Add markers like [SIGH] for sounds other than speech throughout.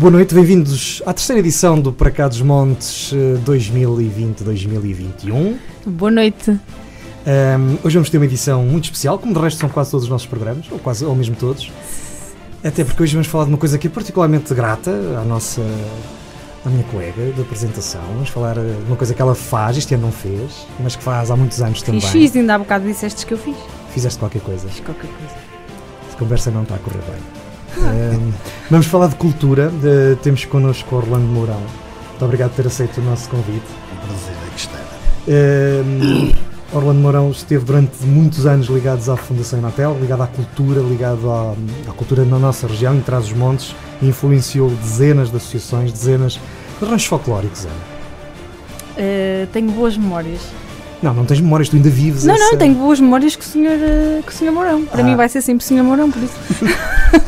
Boa noite, bem-vindos à terceira edição do Para Cá dos Montes 2020-2021. Boa noite. Um, hoje vamos ter uma edição muito especial, como de resto são quase todos os nossos programas, ou quase, ou mesmo todos. Até porque hoje vamos falar de uma coisa que é particularmente grata à nossa à minha colega de apresentação. Vamos falar de uma coisa que ela faz, este ano não fez, mas que faz há muitos anos também. Fiz, fiz, ainda há bocado disseste que eu fiz. Fizeste qualquer coisa. Fiz qualquer coisa. A conversa não está a correr bem. Um, vamos falar de cultura. De, temos connosco Orlando Mourão. Muito obrigado por ter aceito o nosso convite. Um prazer, é que está. Um, Orlando Mourão esteve durante muitos anos ligados à Fundação Inatel, ligado à cultura, ligado à, à cultura na nossa região, em Trás-os-Montes, e influenciou dezenas de associações, dezenas de ranchos folclóricos, Ana. Uh, tenho boas memórias. Não, não tens memórias, tu ainda vives Não, essa... não, tenho boas memórias com o senhor, com o senhor Mourão. Para ah. mim vai ser sempre o senhor Mourão, por isso.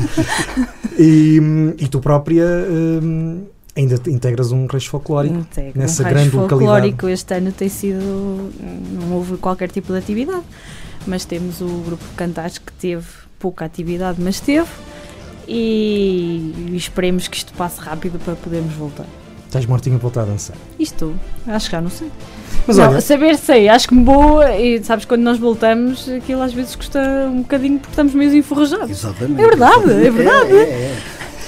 [LAUGHS] e, e tu própria... Uh, Ainda integras um rancho folclórico Integro nessa um grande folclórico localidade. este ano tem sido não houve qualquer tipo de atividade mas temos o grupo de cantares que teve pouca atividade mas teve e esperemos que isto passe rápido para podermos voltar Estás mortinho a voltar a dançar? Estou, acho que já não sei mas não, olha, saber sei, acho que me boa e sabes quando nós voltamos aquilo às vezes custa um bocadinho porque estamos meio enferrujados Exatamente. É verdade, é verdade É, é,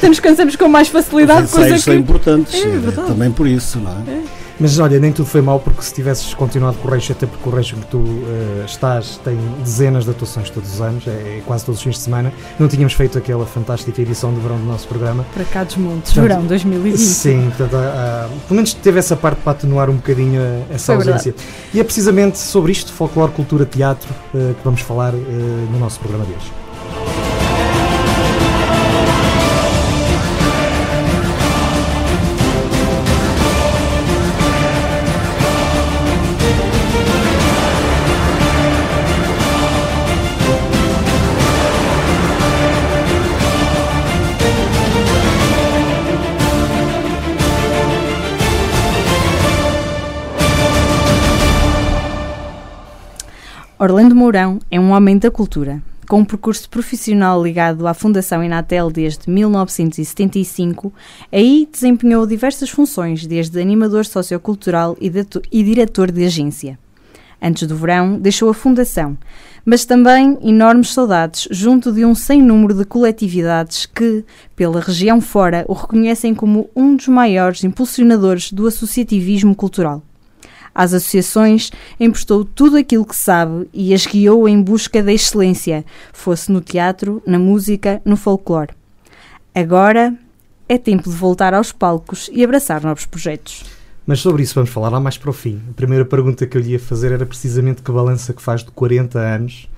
é. Nos cansamos com mais facilidade, Os ensaios que... são importantes, É verdade. também por isso, não é? Mas olha, nem tudo foi mal porque se tivesses continuado com o Reixo, até porque o Reixo que tu eh, estás tem dezenas de atuações todos os anos, é, é quase todos os fins de semana, não tínhamos feito aquela fantástica edição de verão do nosso programa. Para cá dos montes, Portanto, verão 2020. Sim, portanto, há- há- pelo menos teve essa parte para atenuar um bocadinho essa ausência. E é precisamente sobre isto, folclore, cultura, teatro, eh, que vamos falar eh, no nosso programa de hoje. Orlando Mourão é um homem da cultura, com um percurso profissional ligado à Fundação Inatel desde 1975. Aí desempenhou diversas funções, desde animador sociocultural e, datu- e diretor de agência. Antes do verão, deixou a Fundação, mas também enormes saudades junto de um sem número de coletividades que, pela região fora, o reconhecem como um dos maiores impulsionadores do associativismo cultural. Às associações, emprestou tudo aquilo que sabe e as guiou em busca da excelência, fosse no teatro, na música, no folclore. Agora é tempo de voltar aos palcos e abraçar novos projetos. Mas sobre isso vamos falar lá mais para o fim. A primeira pergunta que eu lhe ia fazer era precisamente que balança que faz de 40 anos,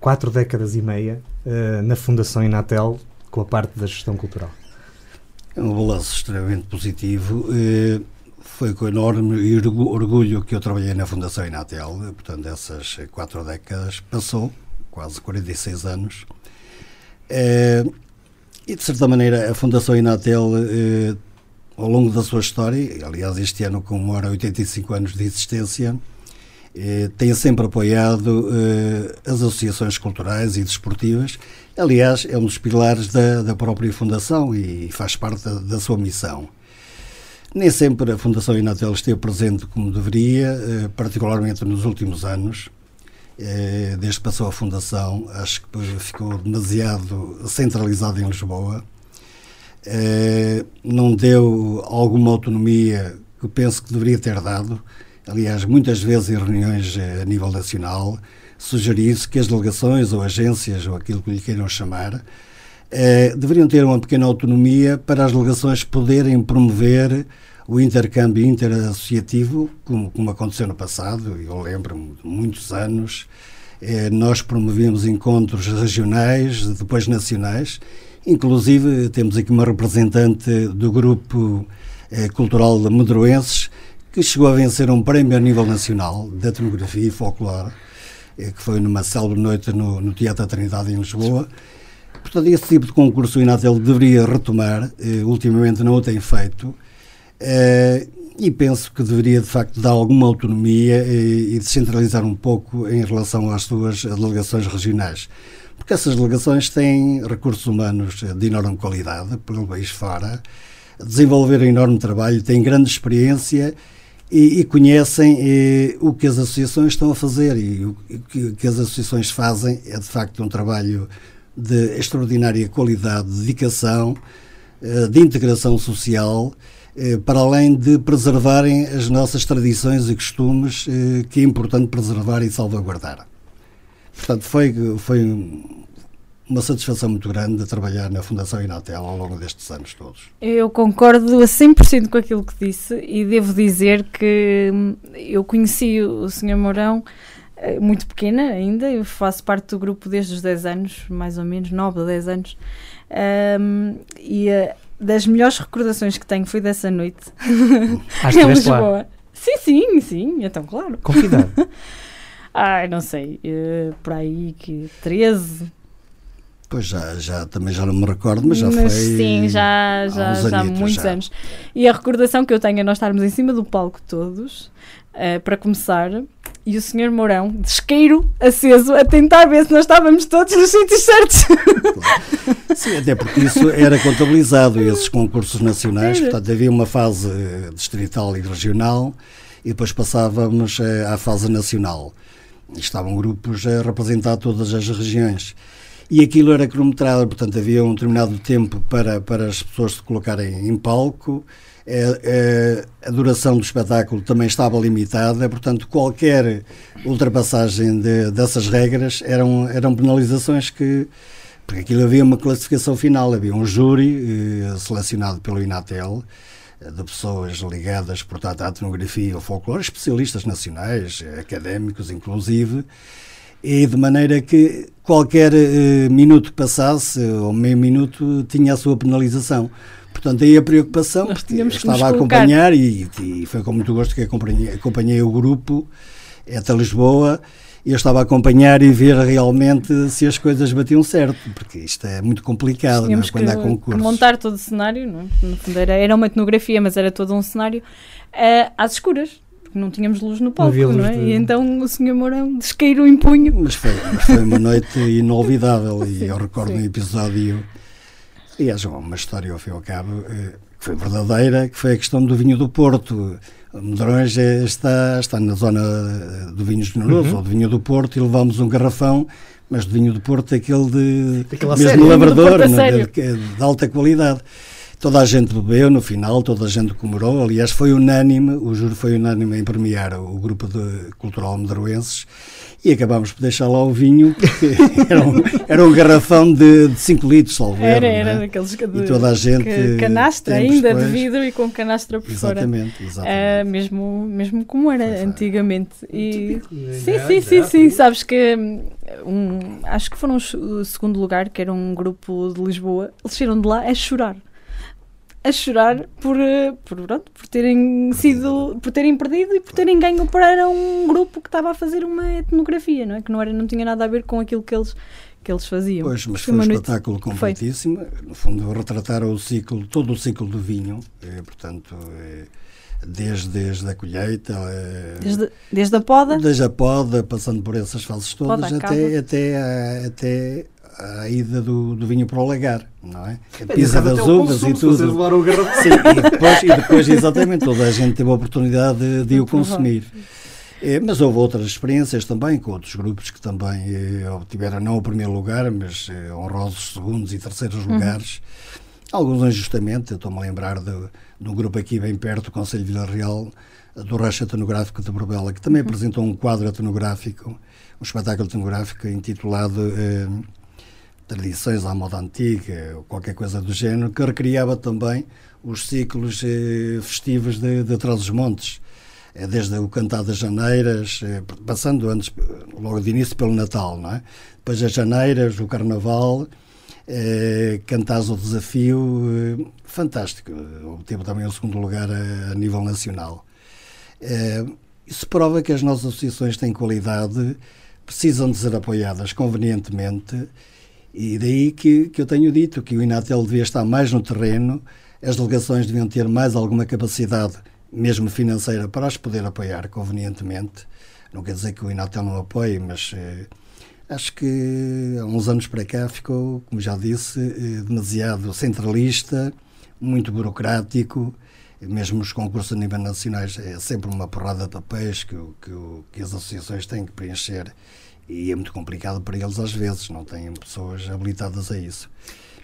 4 décadas e meia, eh, na Fundação Inatel, com a parte da gestão cultural. É um balanço extremamente positivo. Foi com enorme orgu- orgulho que eu trabalhei na Fundação Inatel, portanto, essas quatro décadas passou, quase 46 anos. Eh, E, de certa maneira, a Fundação Inatel, eh, ao longo da sua história, aliás, este ano comemora 85 anos de existência, eh, tem sempre apoiado as associações culturais e desportivas. Aliás, é um dos pilares da, da própria Fundação e faz parte da, da sua missão. Nem sempre a Fundação Inatel esteve presente como deveria, eh, particularmente nos últimos anos. Eh, Desde que passou a Fundação, acho que ficou demasiado centralizado em Lisboa. Eh, Não deu alguma autonomia que penso que deveria ter dado. Aliás, muitas vezes em reuniões a nível nacional, sugeriu-se que as delegações ou agências, ou aquilo que lhe queiram chamar, eh, deveriam ter uma pequena autonomia para as delegações poderem promover o intercâmbio interassociativo, como, como aconteceu no passado, eu lembro-me de muitos anos, eh, nós promovíamos encontros regionais, depois nacionais, inclusive temos aqui uma representante do grupo eh, cultural de Medroenses, que chegou a vencer um prémio a nível nacional de etnografia e folclore, eh, que foi numa célebre noite no, no Teatro da Trindade em Lisboa. Portanto, esse tipo de concurso o Inatel deveria retomar, eh, ultimamente não o tem feito, eh, e penso que deveria de facto dar alguma autonomia e, e descentralizar um pouco em relação às suas delegações regionais. Porque essas delegações têm recursos humanos de enorme qualidade, pelo país fora, desenvolveram um enorme trabalho, têm grande experiência e, e conhecem eh, o que as associações estão a fazer e o, que, que, as associações fazem é de facto um trabalho de extraordinária qualidade, de dedicação, eh, de integração social, eh, para além de preservarem as nossas tradições e costumes eh, que é importante preservar e salvaguardar. Portanto, foi, foi uma satisfação muito grande de trabalhar na Fundação Inatel ao longo destes anos todos. Eu concordo a 100% com aquilo que disse e devo dizer que hum, eu conheci o Sr. Mourão muito pequena ainda, eu faço parte do grupo desde os 10 anos, mais ou menos, 9 ou 10 anos, um, e uh, das melhores recordações que tenho foi dessa noite [LAUGHS] em Lisboa. Lá. Sim, sim, sim, então claro. Com que idade? [LAUGHS] Ai, não sei, uh, por aí que 13, Pois já, já, também já não me recordo, mas já mas foi. Sim, já, já, há, já há muitos já. anos. E a recordação que eu tenho é nós estarmos em cima do palco todos, uh, para começar, e o senhor Mourão, de isqueiro aceso, a tentar ver se nós estávamos todos nos sítios certos. Claro. Sim, até porque isso era contabilizado, esses concursos nacionais, portanto havia uma fase distrital e regional, e depois passávamos eh, à fase nacional. E estavam grupos a representar todas as regiões e aquilo era cronometrado, portanto havia um determinado tempo para, para as pessoas se colocarem em palco, a duração do espetáculo também estava limitada, portanto qualquer ultrapassagem de, dessas regras eram, eram penalizações que, porque aquilo havia uma classificação final, havia um júri eh, selecionado pelo Inatel, eh, de pessoas ligadas, portanto, à etnografia ao folclore, especialistas nacionais, académicos inclusive, e de maneira que qualquer uh, minuto que passasse, ou meio minuto, tinha a sua penalização. Portanto, aí a preocupação, porque estava a acompanhar e, e, foi com muito gosto que acompanhei, acompanhei o grupo até Lisboa e eu estava a acompanhar e ver realmente se as coisas batiam certo, porque isto é muito complicado não é? quando que, há concursos. montar todo o cenário, não é? no fundo era, era uma etnografia, mas era todo um cenário uh, às escuras porque não tínhamos luz no palco, não, não é? De... E então o Sr. Mourão desqueirou em punho. Mas foi, mas foi uma noite [LAUGHS] inolvidável e eu recordo sim. um episódio, aliás, uma história ao fim e ao cabo, eh, que foi verdadeira, que foi a questão do vinho do Porto. Medrões está, está na zona eh, do vinho generoso, uhum. ou do vinho do Porto, e levámos um garrafão, mas do vinho do Porto, aquele de Aquela mesmo série, labrador, de, de alta qualidade. Toda a gente bebeu no final, toda a gente comemorou. Aliás, foi unânime, o júri foi unânime em premiar o grupo de cultural medroenses e acabámos por deixar lá o vinho, porque [LAUGHS] era, um, era um garrafão de 5 litros, salvo Era, era é? daqueles que E toda a gente. canastra ainda depois, de vidro e com canastra por exatamente, fora. Exatamente, uh, mesmo, mesmo como era foi, antigamente. E, sim, sim, sim, sim, sabes que um, acho que foram o segundo lugar, que era um grupo de Lisboa, eles saíram de lá a chorar a chorar por, eh, por, pronto, por terem sido, por terem perdido e por terem ganho para um grupo que estava a fazer uma etnografia, não é? Que não, era, não tinha nada a ver com aquilo que eles, que eles faziam. Pois, mas foi, foi um espetáculo completíssimo. No fundo, retrataram o ciclo, todo o ciclo do vinho, é, portanto. É, desde, desde a colheita, desde, desde a poda, desde a poda, passando por essas fases todas, até, até, até a ida do, do vinho para o lagar, não é? A pisa das uvas e tudo. Sim, e depois, e depois, exatamente, toda a gente teve a oportunidade de, de o consumir. É, mas houve outras experiências também com outros grupos que também eh, obtiveram não o primeiro lugar, mas eh, honrosos segundos e terceiros uhum. lugares. Alguns injustamente, estou-me a lembrar de, de um grupo aqui bem perto, do Conselho de Vila Real, do Racha Etnográfico de Borbela, que também uhum. apresentou um quadro etnográfico, um espetáculo etnográfico intitulado eh, tradições à moda antiga, ou qualquer coisa do género, que recriava também os ciclos eh, festivos de, de Trás-os-Montes, eh, desde o Cantar das Janeiras, eh, passando antes, logo de início, pelo Natal, não é? depois as Janeiras, o Carnaval, eh, Cantares o Desafio, fantástico, obteve também o segundo lugar a, a nível nacional. Eh, isso prova que as nossas associações têm qualidade, precisam de ser apoiadas convenientemente e daí que, que eu tenho dito que o Inatel devia estar mais no terreno, as delegações deviam ter mais alguma capacidade, mesmo financeira, para as poder apoiar convenientemente. Não quer dizer que o Inatel não apoie, mas eh, acho que há uns anos para cá ficou, como já disse, eh, demasiado centralista, muito burocrático, mesmo os concursos a nível nacionais é sempre uma porrada de papéis que, que, que as associações têm que preencher e é muito complicado para eles às vezes, não têm pessoas habilitadas a isso.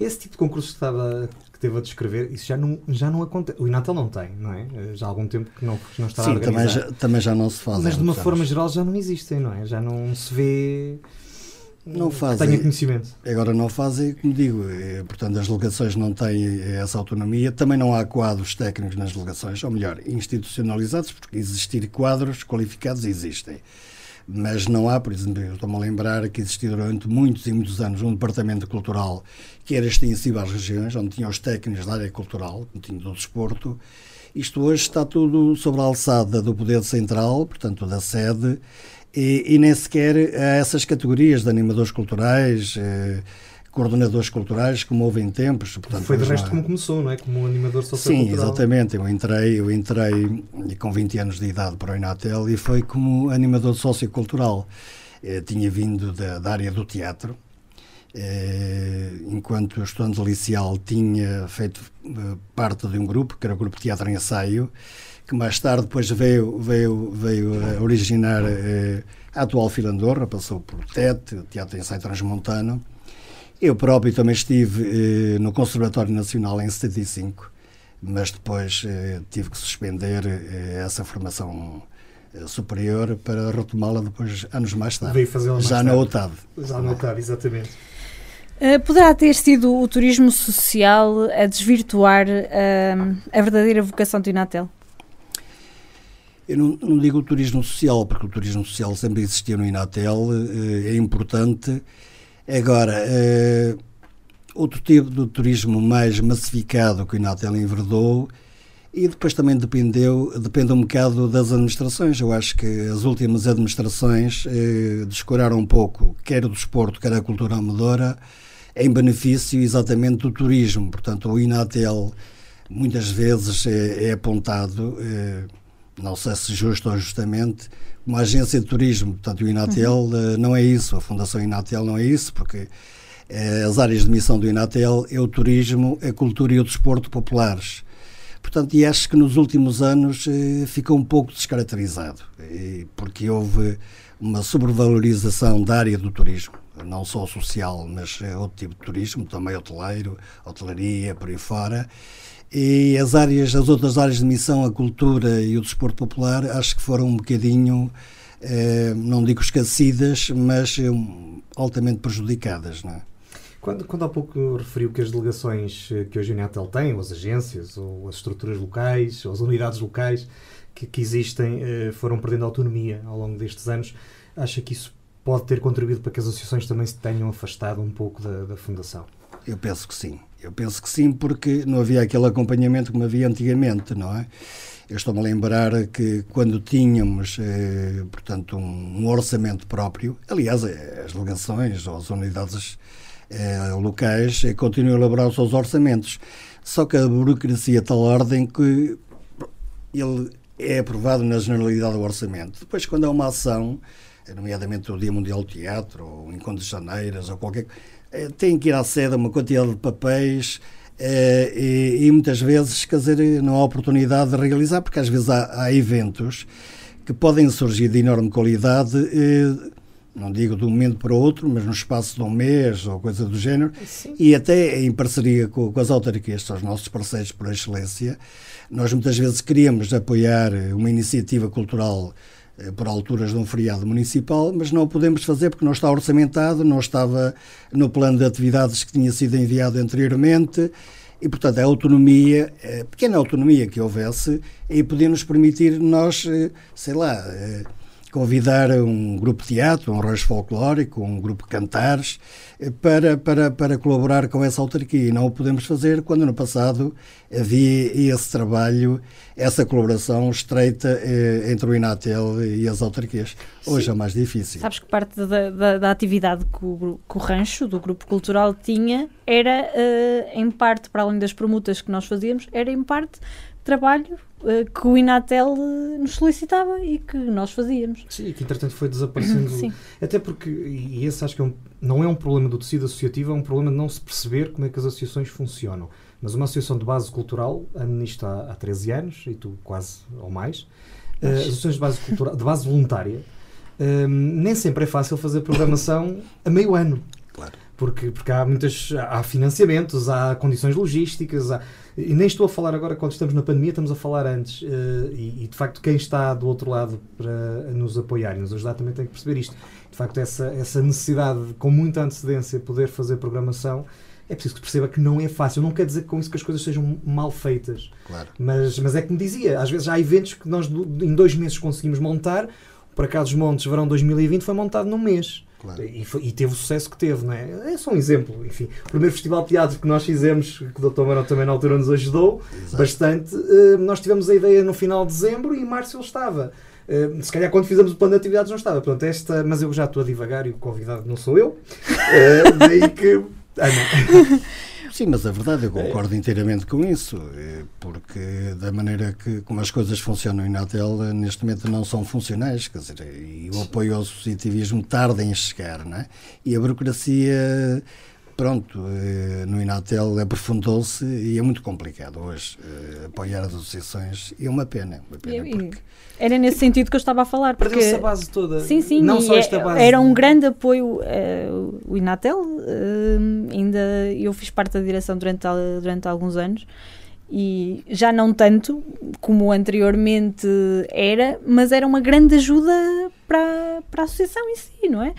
Esse tipo de concurso que, estava, que teve a descrever, isso já não, já não acontece. O Inatel não tem, não é? Já há algum tempo que não, que não está Sim, a organizar. Também já, também já não se faz. Mas de uma forma anos. geral já não existem, não é? Já não se vê. Não fazem. Tenha conhecimento. Agora não fazem, como digo, é, portanto as delegações não têm essa autonomia. Também não há quadros técnicos nas delegações, ou melhor, institucionalizados, porque existir quadros qualificados existem mas não há, por exemplo, eu estou-me a lembrar que existia durante muitos e muitos anos um departamento cultural que era extensivo às regiões, onde tinha os técnicos da área cultural, tinha do desporto. Isto hoje está tudo sobre a alçada do poder central, portanto, da sede, e, e nem sequer há essas categorias de animadores culturais. Eh, coordenadores culturais, como houve em tempos. Portanto, Foi de resto como começou, não é? Como animador sociocultural. Sim, exatamente. Eu entrei, eu entrei com 20 anos de idade para o Inatel e foi como animador sociocultural. Eu eh, tinha vindo da, da área do teatro, eh, enquanto estudante liceal tinha feito eh, parte de um grupo, que era o Grupo Teatro em Ensaio, que mais tarde depois veio, veio, veio a originar a atual Filandorra, passou por TET, Teatro em Ensaio Transmontano, eu próprio também estive eh, no Conservatório Nacional em 75, mas depois eh, tive que suspender eh, essa formação superior para retomá-la depois, anos mais tarde. Veio fazê-la Já na OTAD. Já na OTAD, exatamente. Poderá ter sido o turismo social a desvirtuar uh, a verdadeira vocação do Inatel? Eu não, não, digo o turismo social, porque o turismo social sempre existiu no Inatel, uh, é importante Agora, uh, outro tipo de turismo mais massificado que o Inatel enverdou e depois também dependeu, depende um bocado das administrações. Eu acho que as últimas administrações eh, descuraram um pouco, quer o desporto, quer a cultura amadora, em benefício exatamente do turismo. Portanto, o Inatel muitas vezes é, é apontado, eh, não sei se justo ou justamente, uma agência de turismo. Portanto, o Inatel uhum. não é isso, a Fundação Inatel não é isso, porque eh, as áreas de missão do Inatel é o turismo, a cultura e o desporto populares. Portanto, e acho que nos últimos anos eh, ficou um pouco descaracterizado, porque houve uma sobrevalorização da área do turismo, não só social, mas outro tipo de turismo, também hoteleiro, hotelaria, por aí fora. E as áreas, as outras áreas de missão, a cultura e o desporto popular, acho que foram um bocadinho, eh, não digo esquecidas, mas eh, altamente prejudicadas, não é? Quando, quando há pouco referiu que as delegações eh, que hoje a Inatel tem, ou as agências, ou as estruturas locais, ou as unidades locais que, que existem, eh, foram perdendo autonomia ao longo destes anos, acha que isso pode ter contribuído para que as associações também se tenham afastado um pouco da, da Fundação? Eu penso que sim. Eu penso que sim, porque não havia aquele acompanhamento como havia antigamente, não é? Eu estou-me a lembrar que quando tínhamos, eh, portanto, um, um, orçamento próprio, aliás, eh, as delegações ou as unidades eh, locais eh, continuam a elaborar os seus orçamentos. Só que a burocracia tal ordem que ele é aprovado na generalidade do orçamento. Depois, quando há uma ação, nomeadamente o Dia Mundial do Teatro, ou o Encontro de Janeiras, ou qualquer eh, tem que ir à sede uma quantidade de papéis eh, e, e, muitas vezes, quer dizer, não há oportunidade de realizar, porque às vezes há, há eventos que podem surgir de enorme qualidade, eh, não digo de um momento para o outro, mas no espaço de um mês ou coisa do género, Sim. e até em parceria com, com as autarquias, são os nossos parceiros por excelência. Nós muitas vezes queríamos apoiar uma iniciativa cultural eh, por alturas de um feriado municipal, mas não o podemos fazer porque não está orçamentado, não estava no plano de atividades que tinha sido enviado anteriormente e, portanto, a autonomia, a pequena autonomia que houvesse, aí podia nos permitir nós, eh, sei lá, eh, convidar um grupo de teatro, um rancho folclórico, um grupo de cantares, eh, para, para, para colaborar com essa autarquia. E não o podemos fazer quando no passado havia esse trabalho, essa colaboração estreita eh, entre o Inatel e as autarquias. Hoje Sim. é mais difícil. Sabes que parte da, da, da atividade que o, que o, rancho, do grupo cultural, tinha era, eh, em parte, para além das permutas que nós fazíamos, era em parte trabalho uh, que o Inatel uh, nos solicitava e que nós fazíamos. Sim, e que entretanto foi desaparecendo. Sim. Até porque, e esse acho que é um, não é um problema do tecido associativo, é um problema de não se perceber como é que as associações funcionam. mas uma associação de base cultural, ando nisto há, há 13 anos, e tu quase ou mais, uh, associações de base, cultural, de base voluntária, uh, nem sempre é fácil fazer programação a meio ano. Claro. Porque, porque há muitas há financiamentos, há condições logísticas, há, e nem estou a falar agora quando estamos na pandemia, estamos a falar antes. Uh, e, e, de facto, quem está do outro lado para nos apoiar e nos ajudar também tem que perceber isto. De facto, essa, essa necessidade de, com muita antecedência, poder fazer programação é preciso que perceba que não é fácil. Não quer dizer com isso que as coisas sejam mal feitas. Claro. Mas, mas é que me dizia, às vezes há eventos que nós em dois meses conseguimos montar. O Para Cá dos Montes, verão 2020, foi montado num mês. Claro. E, foi, e, teve o sucesso que teve, não é? É só um exemplo. Enfim, o primeiro festival de teatro que nós fizemos, que o Dr. Marão também na altura nos ajudou Exato. bastante, uh, nós tivemos a ideia no final de dezembro e em março ele estava. Uh, se calhar quando fizemos o plano de atividades não estava. Portanto, esta, mas eu já estou a divagar e o convidado não sou eu. Uh, daí que ah, [LAUGHS] Sim, mas a verdade, eu concordo é. inteiramente com isso, eh, porque da maneira que como as coisas funcionam em Natel, eh, neste momento não são funcionais, quer dizer, e o apoio ao associativismo tarda em chegar, não é? E a burocracia pronto, eh, no Inatel aprofundou-se e é muito complicado hoje eh, apoiar as associações e é uma pena. Uma pena porque... Era nesse sentido que eu estava a falar. Porque... Perdeu-se a base toda. Sim, sim. Não só esta é, base. Era um grande apoio. Uh, o Inatel, uh, ainda eu fiz parte da direção durante, durante alguns anos e já não tanto como anteriormente era, mas era uma grande ajuda para, para a associação em si, não é?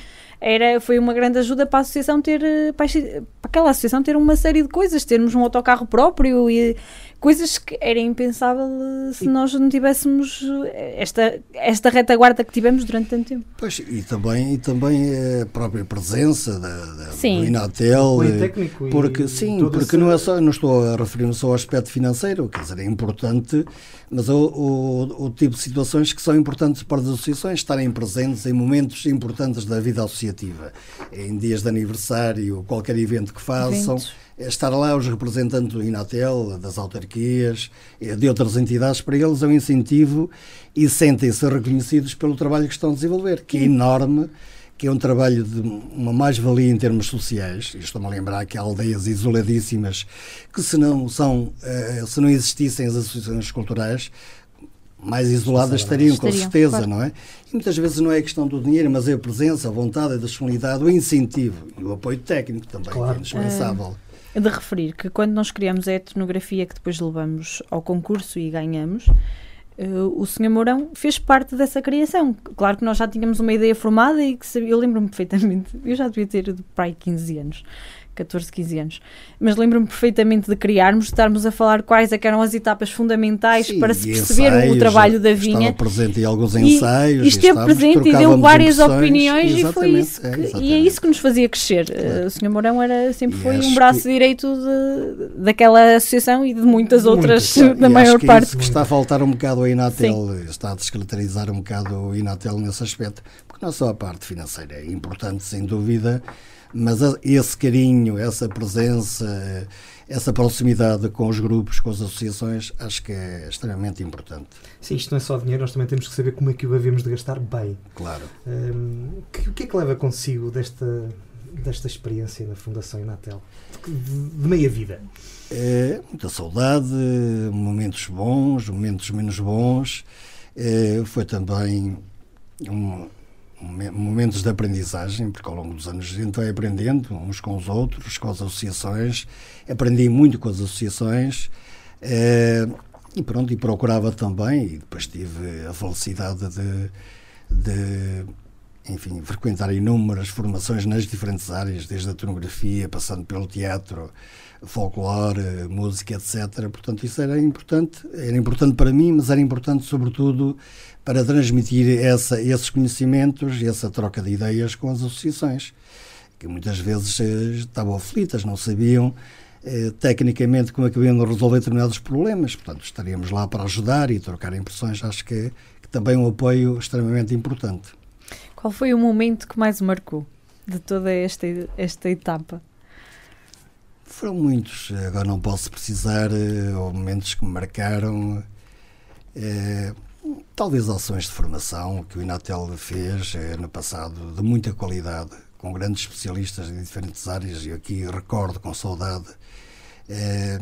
Era, foi uma grande ajuda para a associação ter, eh, para, aquela associação ter uma série de coisas, termos um autocarro próprio e coisas que era impensável eh, se nós não tivéssemos eh, esta, esta retaguarda que tivemos durante tanto tempo. Pois, e também, e também a própria presença da, da sim. do Inatel. técnico porque, sim, porque essa... não é só, não estou a referir-me só ao aspecto financeiro, quer dizer, é importante, mas o, o, o tipo de situações que são importantes para as associações estarem presentes em momentos importantes da vida associativa, em dias de aniversário, qualquer evento que façam. Eventos estar lá os representantes do Inatel, das autarquias, eh, de outras entidades, para eles é um incentivo e sentem-se reconhecidos pelo trabalho que estão a desenvolver, que é enorme, que é um trabalho de uma mais-valia em termos sociais. Estou-me a lembrar que há aldeias isoladíssimas que, se não, são, eh, se não existissem as associações culturais, mais isoladas estariam, com certeza, claro. não é? E muitas vezes não é a questão do dinheiro, mas é a presença, a vontade, a disponibilidade, o incentivo e o apoio técnico também, claro. que é indispensável de referir que quando nós criamos a etnografia que depois levamos ao concurso e ganhamos, uh, o Sr. Mourão fez parte dessa criação. Claro que nós já tínhamos uma ideia formada e que sabia, eu lembro-me perfeitamente, eu já devia ter de pai 15 anos. 14, 15 anos. Mas lembro-me perfeitamente de criarmos, de estarmos a falar quais é eram as etapas fundamentais Sim, para se perceber ensaios, o trabalho da vinha. Estava presente em alguns ensaios. E, esteve presente e deu várias opiniões e foi isso. Que, é, e é isso que nos fazia crescer. Claro. O Sr. Mourão era, sempre e foi um braço que... direito de, daquela associação e de muitas outras, claro. da maior é parte. que está a faltar um bocado a Inatel, Sim. está a descaracterizar um bocado o Inatel nesse aspecto, porque não só a parte financeira é importante, sem dúvida, mas esse carinho, essa presença, essa proximidade com os grupos, com as associações, acho que é extremamente importante. Sim, isto não é só dinheiro, nós também temos que saber como é que o devemos de gastar bem. Claro. Um, o que é que leva consigo desta, desta experiência na Fundação Inatel? De, de meia vida? É, muita saudade, momentos bons, momentos menos bons. É, foi também um, momentos de aprendizagem, porque ao longo dos anos gente vai aprendendo uns com os outros, com as associações. Aprendi muito com as associações eh, e pronto, e procurava também, e depois tive a felicidade de, de enfim, frequentar inúmeras formações nas diferentes áreas, desde a etnografia, passando pelo teatro, folclore, música, etc. Portanto, isso era importante, era importante para mim, mas era importante sobretudo para transmitir essa, esses conhecimentos e essa troca de ideias com as associações, que muitas vezes eh, estavam aflitas, não sabiam eh, tecnicamente como é que iam resolver determinados problemas. Portanto, estaríamos lá para ajudar e trocar impressões. Acho que, que também um apoio extremamente importante. Qual foi o momento que mais marcou de toda esta, esta etapa? Foram muitos. Agora não posso precisar, eh, ou momentos que me marcaram. É, talvez ações de formação que o Inatel fez é, no passado de muita qualidade, com grandes especialistas em diferentes áreas, e aqui recordo com saudade é,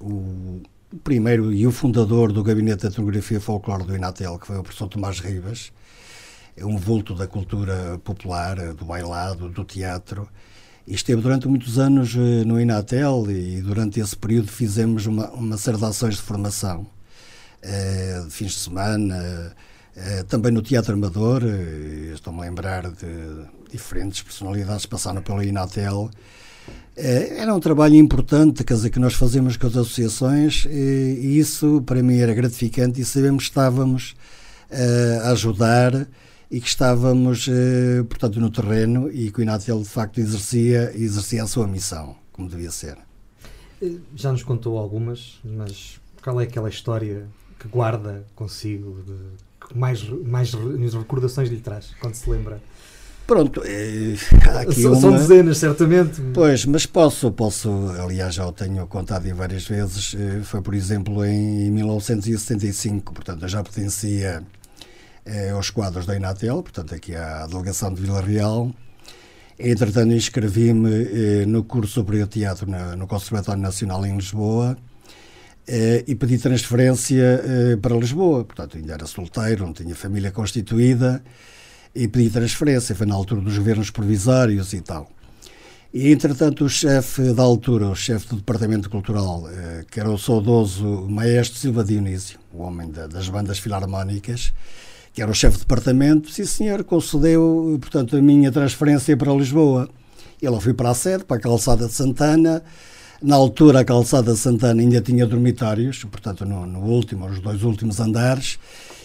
o primeiro e o fundador do Gabinete de Etnografia Folclore do Inatel, que foi o professor Tomás Ribas, é um vulto da cultura popular, do bailado, do teatro, esteve durante muitos anos eh, no Inatel e durante esse período fizemos uma, uma série de ações de formação, eh, de fins de semana, eh, também no Teatro Amador, estou-me a lembrar de diferentes personalidades que passaram pelo Inatel, era um trabalho importante, quer dizer, que nós fazemos com as associações e isso para mim era gratificante e sabemos que estávamos a ajudar e que estávamos, eh, portanto, no terreno e que o Inatel, de facto, exercia, exercia a sua missão, como devia ser. Eh, já nos contou algumas, mas qual é aquela história que guarda consigo, de, que mais, mais recordações lhe traz, quando se lembra? Pronto, aqui são, uma... são dezenas, certamente. Pois, mas posso, posso, aliás, já o tenho contado várias vezes. Foi, por exemplo, em 1975, portanto, eu já pertencia é, aos quadros da Inatel, portanto, aqui à delegação de Vila Real. Entretanto, inscrevi-me eh, no curso de teatro na, no Conservatório Nacional em Lisboa eh, e pedi transferência eh, para Lisboa. Portanto, ainda era solteiro, não tinha família constituída e pedi transferência. Foi na altura dos governos provisórios e tal. E, entretanto, o chefe da altura, o chefe do Departamento Cultural, eh, que era o saudoso Maestro Silva Dionísio, o homem da, das bandas filarmónicas, que era o chefe de departamento, sim senhor, concedeu, portanto, a minha transferência para Lisboa. Eu fui para a sede, para a calçada de Santana. Na altura, a calçada Santana ainda tinha dormitórios, portanto, no, no último, os dois últimos andares.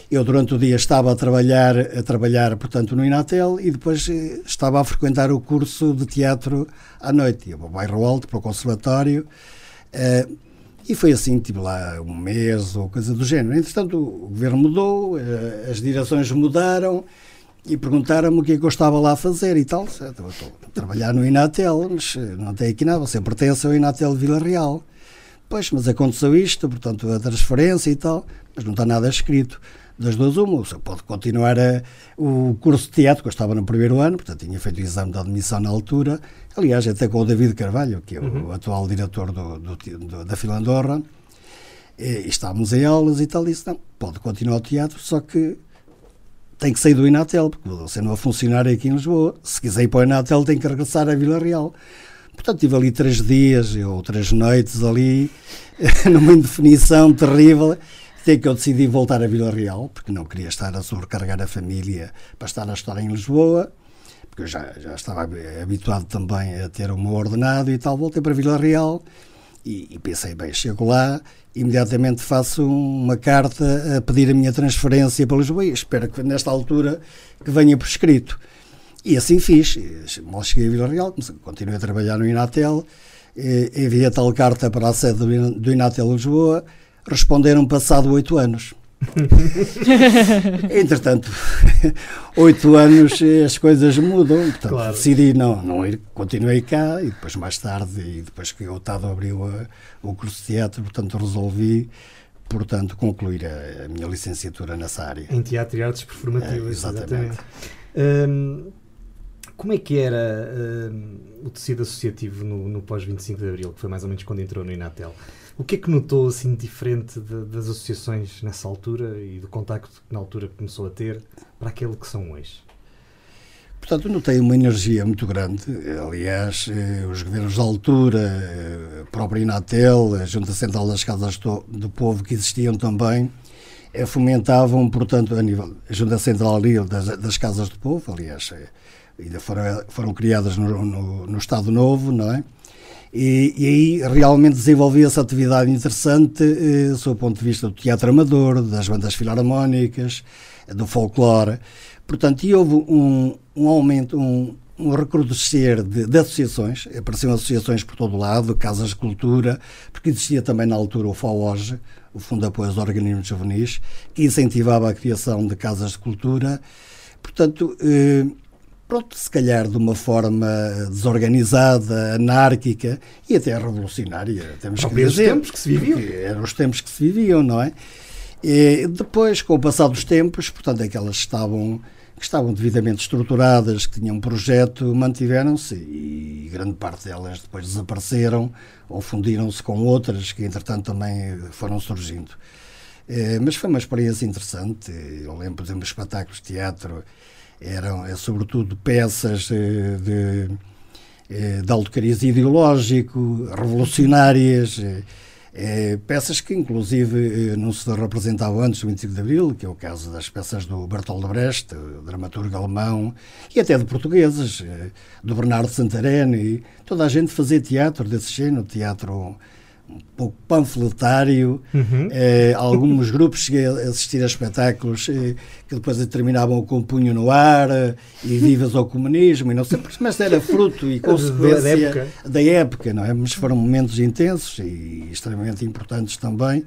Eu, durante o dia, estava a trabalhar, a trabalhar, portanto, no Inatel e depois eh, estava a frequentar o curso de teatro à noite. Ia para o bairro Alto, para o conservatório. Uh, e foi assim, tive lá um mês ou coisa do género. Entretanto, o governo mudou, eh, as direções mudaram e perguntaram-me o que é que eu estava lá a fazer e tal. Estou a trabalhar no Inatel, mas eh, não tem aqui nada, você pertence ao Inatel de Vila Real. Pois, mas aconteceu isto, portanto, a transferência e tal, mas não está nada escrito das duas uma. Você pode continuar a, o curso de teatro, que eu estava no primeiro ano, portanto tinha feito o exame de admissão na altura, aliás, até com o David Carvalho, que é uhum. o atual diretor do, do, do, da Filandorra, e, estávamos em aulas e tal, disse, não, pode continuar o teatro, só que tem que sair do Inatel, porque você não vai funcionar aqui em Lisboa. Se quiser ir para o Inatel, tem que regressar à Vila Real. Portanto, tive ali três dias ou três noites ali, [LAUGHS] numa indefinição terrível, até que eu decidi voltar a Vila Real, porque não queria estar a sobrecarregar a família para estar a estar em Lisboa, porque eu já, já estava habituado também a ter o meu ordenado e tal. Voltei para Vila Real e, e pensei, bem, chego lá, imediatamente faço uma carta a pedir a minha transferência para Lisboa e espero que nesta altura que venha por escrito. E assim fiz. Mal cheguei a Vila Real, continuei a trabalhar no Inatel, enviei a tal carta para a sede do Inatel Lisboa, responderam passado oito anos. [LAUGHS] Entretanto, [LAUGHS] oito anos as coisas mudam, portanto claro. decidi não, não ir, continuei cá e depois mais tarde, e depois que o Tado abriu a, o curso de teatro, portanto resolvi portanto concluir a, a, minha licenciatura nessa área. Em teatro e artes performativas, é, exatamente. exatamente. Hum, como é que era hum, o tecido associativo no, no pós-25 de Abril, que foi mais ou menos quando entrou no Inatel? O que é que notou assim diferente de, das associações nessa altura e do contacto que na altura começou a ter para aquele que são hoje? Portanto, notei uma energia muito grande. Aliás, eh, os governos da altura, eh, a própria Inatel, a Junta Central das Casas do, Povo, que existiam também, eh, fomentavam, portanto, a nível. A Junta Central das, das Casas do Povo, aliás, ainda foram, foram criadas no, no, no Estado Novo, não é? E, e aí realmente desenvolvia-se atividade interessante eh, sob o ponto de vista do teatro amador, das bandas filarmónicas, do folclore. Portanto, e houve um, um aumento, um, um recrudescer de, de, associações, apareciam associações por todo lado, casas de cultura, porque existia também na altura o FAOG, o Fundo de Apoio aos Organismos Juvenis, que incentivava a criação de casas de cultura. Portanto, eh, pronto, se calhar de uma forma desorganizada, anárquica e até revolucionária, temos que dizer. tempos que se viviam. Eram os tempos que se viviam, não é? E depois, com o passar dos tempos, portanto, é que estavam que estavam devidamente estruturadas, que tinham um projeto, mantiveram-se e grande parte delas depois desapareceram ou fundiram-se com outras que, entretanto, também foram surgindo. É, mas foi uma experiência interessante. Eu lembro, por exemplo, espetáculos de teatro eram, é, sobretudo, peças de, de, eh, de alto cariz ideológico, revolucionárias. Peças que, inclusive, eh, não se representavam antes do 25 de Abril, que é o caso das peças do Bertolt Brecht, dramaturgo alemão, e até de portugueses, eh, do Bernardo Santarém. Toda a gente fazia teatro desse género, teatro um pouco panfletário. Uhum. Eh, alguns grupos cheguei a assistir a espetáculos eh, que depois terminavam com o punho no ar eh, e [LAUGHS] vivas ao comunismo, e não sei, mas era fruto e [LAUGHS] consequência da época. da época, não é? Mas foram momentos intensos e extremamente importantes também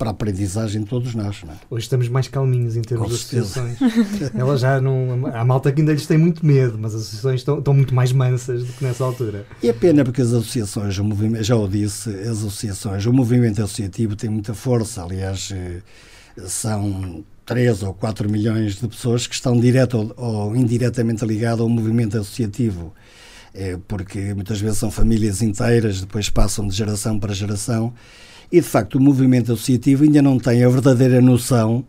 para a aprendizagem de todos nós. Não é? Hoje estamos mais calminhos em termos Com de associações. Elas já não. Há malta que ainda lhes tem muito medo, mas as associações estão, estão muito mais mansas do que nessa altura. E é pena porque as associações, o movimento, já o disse, as associações, o movimento associativo tem muita força. Aliás, eh, são 3 ou 4 milhões de pessoas que estão direto ou, ou indiretamente ligadas ao movimento associativo. É porque muitas vezes são famílias inteiras, depois passam de geração para geração e, de facto, o movimento associativo ainda não tem a verdadeira noção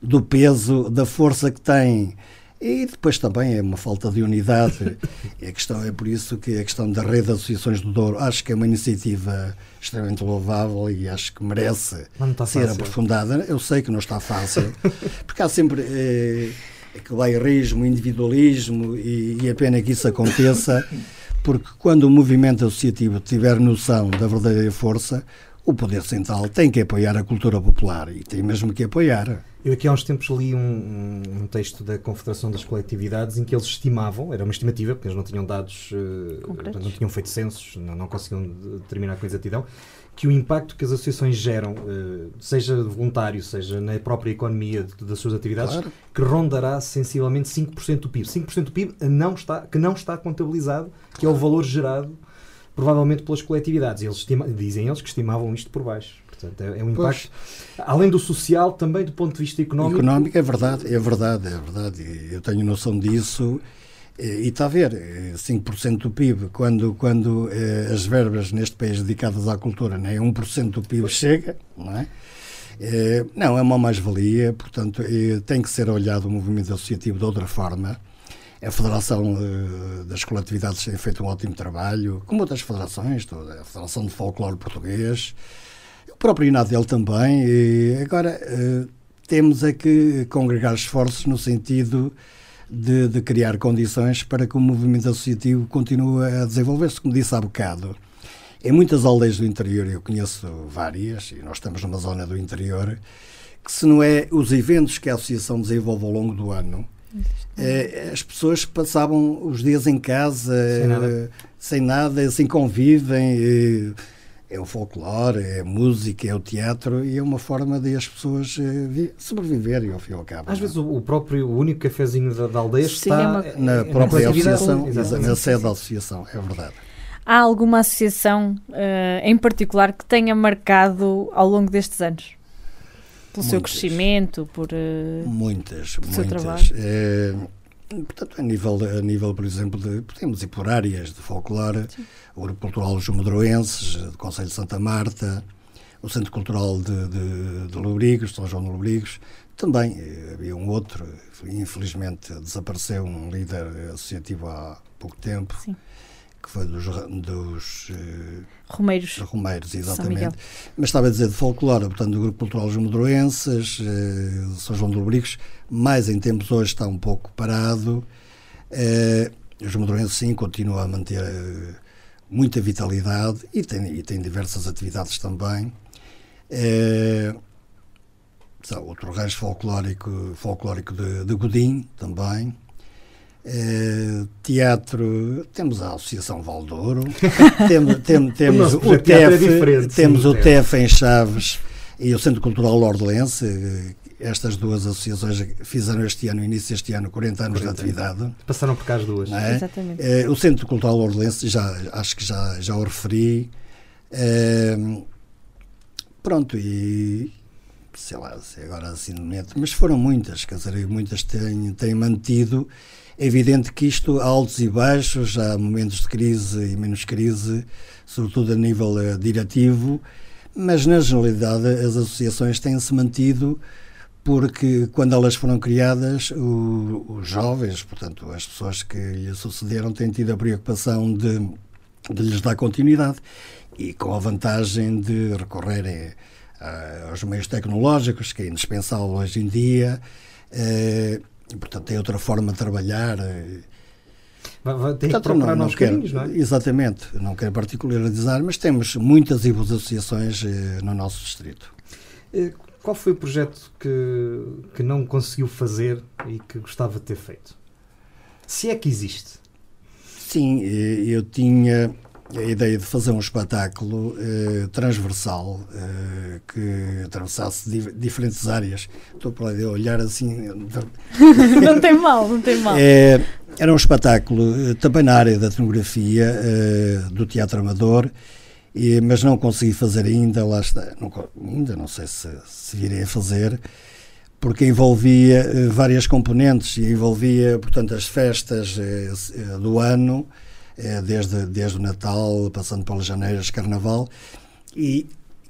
do peso, da força que tem. E depois também é uma falta de unidade. [LAUGHS] a questão é por isso que a questão da rede de associações do Douro acho que é uma iniciativa extremamente louvável e acho que merece ser aprofundada. Eu sei que não está fácil, [LAUGHS] porque há sempre aquele bairrismo, individualismo e, e é pena que isso aconteça, [LAUGHS] porque quando o movimento associativo tiver noção da verdadeira força, o Poder Central tem que apoiar a cultura popular e tem mesmo que apoiar. Eu aqui há uns tempos li um, um, texto da Confederação das Coletividades em que eles estimavam, era uma estimativa, porque eles não tinham dados, uh, não tinham feito censos, não, não conseguiam determinar com exatidão, que o impacto que as associações geram, uh, seja voluntário, seja na própria economia de, das suas atividades, claro. que rondará sensivelmente 5% do PIB. 5% do PIB não está, que não está contabilizado, que é o valor gerado provavelmente pelas coletividades. Eles estima, dizem eles que estimavam isto por baixo. Portanto, é, é um impacto, pois. além do social, também do ponto de vista económico. Económico é verdade, é verdade, é verdade. Eu tenho noção disso. E está a ver, 5% eh, do PIB, quando, quando eh, as verbas neste país dedicadas à cultura, né, 1% do PIB chega, não é? é não, é uma mais-valia, portanto, é, tem que ser olhado o movimento associativo de outra forma. A Federação uh, das Coletividades tem feito um ótimo trabalho, como outras federações, toda a Federação de Folclore Português, o próprio Inadel também. E agora uh, temos é que congregar esforços no sentido de, de, criar condições para que o movimento associativo continue a desenvolver-se, como disse há bocado. Em muitas aldeias do interior, eu conheço várias, e nós estamos numa zona do interior, que se não é os eventos que a associação desenvolve ao longo do ano, as pessoas passavam os dias em casa sem nada, sem nada assim convivem. É o folclore, é a música, é o teatro e é uma forma de as pessoas sobreviverem ao fim e ao cabo. Às vezes o próprio, o único cafezinho da, da aldeia Sim, está uma, na própria associação, na sede da associação, é verdade. Há alguma associação uh, em particular que tenha marcado ao longo destes anos? Pelo muitas, seu crescimento, por. Uh, muitas, muitas. É, portanto, a nível, a nível, por exemplo, de, podemos ir por áreas de folclore, Sim. o Grupo Cultural Os Medroenses, do Conselho de Santa Marta, o Centro Cultural de, de, de Lobrigos, São João de Lobrigos, também eh, havia um outro, infelizmente desapareceu um líder associativo há pouco tempo. Sim que foi dos, dos uh, Romeiros. Romeiros, exatamente. Mas estava a dizer de folclore, portanto, do Grupo Cultural Os Medroenses, uh, São João de Lubricos, mais em tempos hoje está um pouco parado. Uh, os Medroenses, sim, continuam a manter muita vitalidade e tem, e tem diversas atividades também. Uh, outro resto folclórico, folclórico de, de Godinho também. Uh, teatro, temos a Associação Valdouro, [LAUGHS] tem, tem, temos o, o TEF, é temos sim, o TEF em Chaves e o Centro Cultural Ordelense. Estas duas associações fizeram este ano, início deste ano, 40 anos 40 de atividade. Passaram por cá as duas. É? Exatamente. Uh, o Centro Cultural Ordelense, já, acho que já, já o referi. Uh, pronto, e sei lá, agora assim de momento, mas foram muitas, quer dizer, muitas têm, têm mantido. É evidente que isto há altos e baixos, há momentos de crise e menos crise, sobretudo a nível uh, diretivo, mas na generalidade as associações têm-se mantido porque quando elas foram criadas, o, os jovens, portanto, as pessoas que lhe sucederam, têm tido a preocupação de, de lhes dar continuidade e com a vantagem de recorrerem uh, aos meios tecnológicos, que é indispensável hoje em dia. Uh, portanto, tem outra forma de trabalhar. Tem que procurar não, não quero, caminhos, não é? Exatamente, não quero particularizar, mas temos muitas e boas associações no nosso distrito. Qual foi o projeto que, que não conseguiu fazer e que gostava de ter feito? Se é que existe. Sim, eu tinha a ideia de fazer um espetáculo eh, transversal eh, que atravessasse di diferentes áreas. Estou para olhar assim. [LAUGHS] não tem mal, não tem mal. É, era um espetáculo eh, também na área da etnografia, eh, do teatro amador, e, mas não consegui fazer ainda, lá está, não, ainda não sei se, se virei a fazer, porque envolvia eh, várias componentes e envolvia, portanto, as festas do ano desde, desde o Natal, passando pelas janeiras, Carnaval, e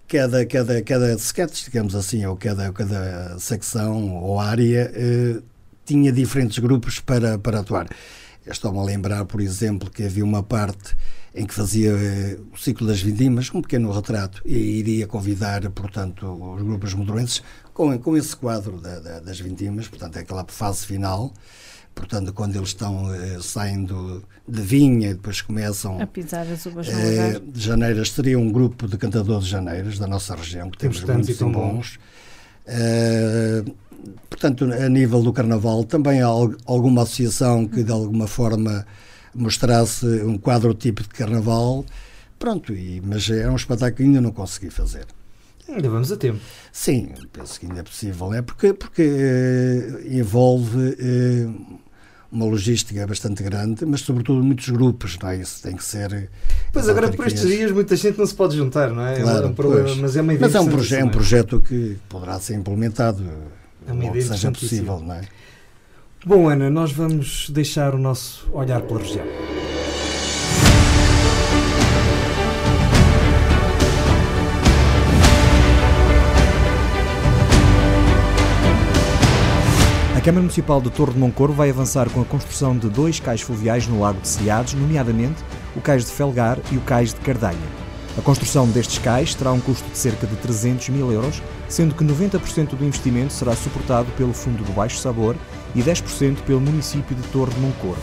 cada, cada, cada sketch, digamos assim, ou cada, cada secção ou área eh, tinha diferentes grupos para, para atuar. Estou-me a lembrar, por exemplo, que havia uma parte em que fazia eh, o ciclo das vindimas, um pequeno retrato, e iria convidar, portanto, os grupos modorenses com, com esse quadro da, da, das vindimas, portanto, é aquela fase final portanto, quando eles estão eh, saindo de vinha e depois começam a pisar as uvas no eh, Janeiras seria um grupo de cantadores de Janeiras da nossa região, que temos, temos muitos e bons. bons. Eh, portanto, a nível do Carnaval, também há alguma associação que de alguma forma mostrasse um quadro tipo de Carnaval. Pronto, e, mas é um espetáculo que ainda não consegui fazer. Ainda vamos a tempo. Sim, penso que ainda é possível. É porque, porque uh, envolve uh, uma logística bastante grande, mas sobretudo muitos grupos, não é? Isso tem que ser. Pois agora, por estes dias, muita gente não se pode juntar, não é? Claro, é um problema, mas é uma ideia Mas é um, proje é um projeto que poderá ser implementado é uma ideia que seja possível, não é? Bom, Ana, nós vamos deixar o nosso olhar pela região. Câmara Municipal de Torre de Moncorvo vai avançar com a construção de dois cais fluviais no Lago de Cilhados, nomeadamente o cais de Felgar e o cais de Cardanha. A construção destes cais terá um custo de cerca de 300 mil euros, sendo que 90% do investimento será suportado pelo Fundo do Baixo Sabor e 10% pelo município de Torre de Moncorvo.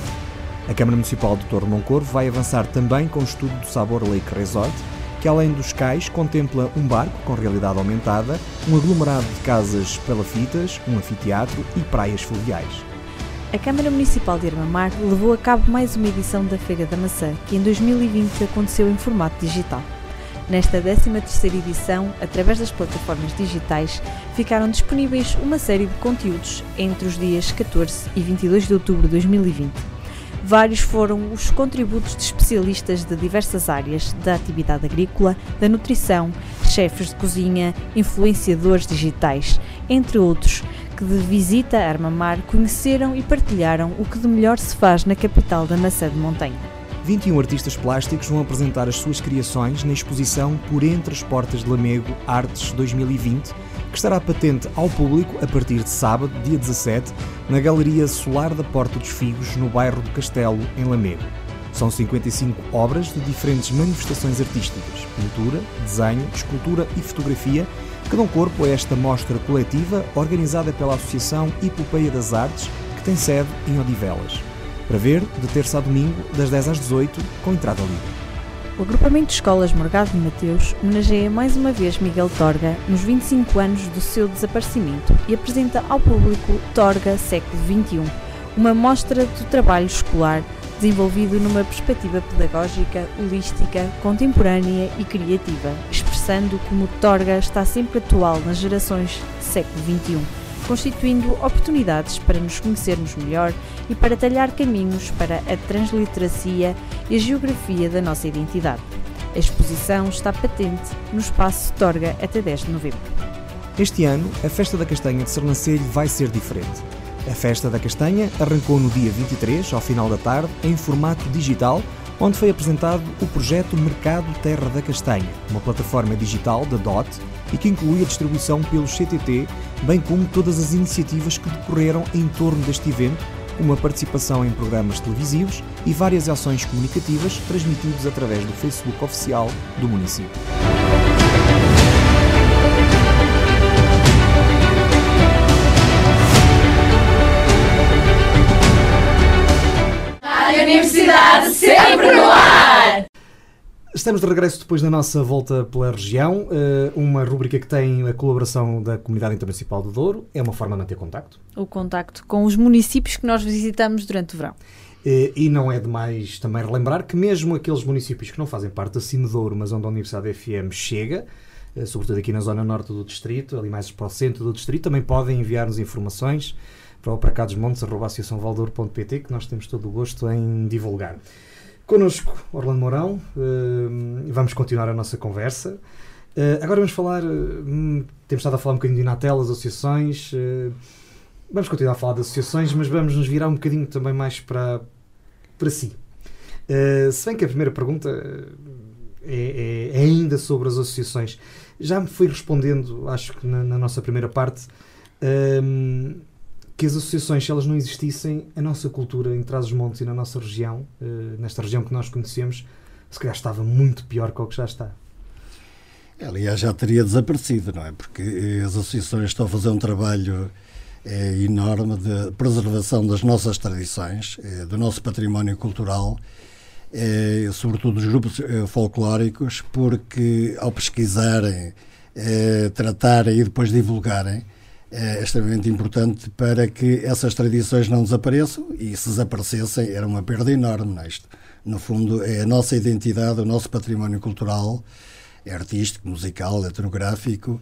A Câmara Municipal de Torre de Moncorvo vai avançar também com o estudo do Sabor Lake Resort, que além dos cais contempla um barco com realidade aumentada, um aglomerado de casas palafitas, um anfiteatro e praias fluviais. A Câmara Municipal de Armamar levou a cabo mais uma edição da Feira da Maçã, que em 2020 aconteceu em formato digital. Nesta 13ª edição, através das plataformas digitais, ficaram disponíveis uma série de conteúdos entre os dias 14 e 22 de outubro de 2020 Vários foram os contributos de especialistas de diversas áreas da atividade agrícola, da nutrição, chefes de cozinha, influenciadores digitais, entre outros, que de visita a Armamar conheceram e partilharam o que de melhor se faz na capital da maçã de montanha. 21 artistas plásticos vão apresentar as suas criações na exposição Por Entre as Portas de Lamego Artes 2020 que estará patente ao público a partir de sábado, dia 17, na Galeria Solar da Porta dos Figos, no bairro do Castelo, em Lamego. São 55 obras de diferentes manifestações artísticas, pintura, desenho, escultura e fotografia, que dão corpo a esta mostra coletiva organizada pela Associação Epopeia das Artes, que tem sede em Odivelas. Para ver, de terça a domingo, das 10 às 18, com entrada livre. O agrupamento de escolas Morgado de Mateus homenageia mais uma vez Miguel Torga nos 25 anos do seu desaparecimento e apresenta ao público Torga Século XXI, uma mostra do trabalho escolar desenvolvido numa perspectiva pedagógica, holística, contemporânea e criativa, expressando como Torga está sempre atual nas gerações do século XXI constituindo oportunidades para nos conhecermos melhor e para talhar caminhos para a transliteracia e a geografia da nossa identidade. A exposição está patente no espaço Torga até 10 de novembro. Este ano, a Festa da Castanha de Sernancelho vai ser diferente. A Festa da Castanha arrancou no dia 23, ao final da tarde, em formato digital, onde foi apresentado o projeto Mercado Terra da Castanha, uma plataforma digital da DOT e que inclui a distribuição pelo CTT, bem como todas as iniciativas que decorreram em torno deste evento, como a participação em programas televisivos e várias ações comunicativas transmitidas através do Facebook oficial do município. Universidade sempre no ar! Estamos de regresso depois da nossa volta pela região, eh, uma rubrica que tem a colaboração da Comunidade Intermunicipal do Douro, é uma forma de manter contacto. O contacto com os municípios que nós visitamos durante o verão. Eh, e não é demais também relembrar que mesmo aqueles municípios que não fazem parte da Cine Douro, mas onde a Universidade FM chega, eh, sobretudo aqui na zona norte do distrito, ali mais para o centro do distrito, também podem enviar-nos informações para o para cá dos montes, que nós temos todo o gosto em divulgar. Connosco, Orlando Mourão, uh, vamos continuar a nossa conversa. Uh, agora vamos falar, uh, temos estado a falar um bocadinho de Inatel, as associações, vamos continuar a falar de associações, mas vamos nos virar um bocadinho também mais para, para si. se bem que a primeira pergunta é, é, ainda sobre as associações. Já me fui respondendo, acho que na, na nossa primeira parte, que as associações, se elas não existissem, a nossa cultura em Trás-os-Montes e na nossa região, uh, nesta região que nós conhecemos, se calhar estava muito pior que o que já está. Aliás, já teria desaparecido, não é? Porque eh, as associações estão a fazer um trabalho é, enorme de preservação das nossas tradições, é, do nosso património cultural, é, sobretudo dos grupos folclóricos, porque ao pesquisarem, tratarem e depois divulgarem, é extremamente importante para que essas tradições não desapareçam e se desaparecessem era uma perda enorme neste. No fundo, é a nossa identidade, o nosso património cultural, artístico, musical, etnográfico,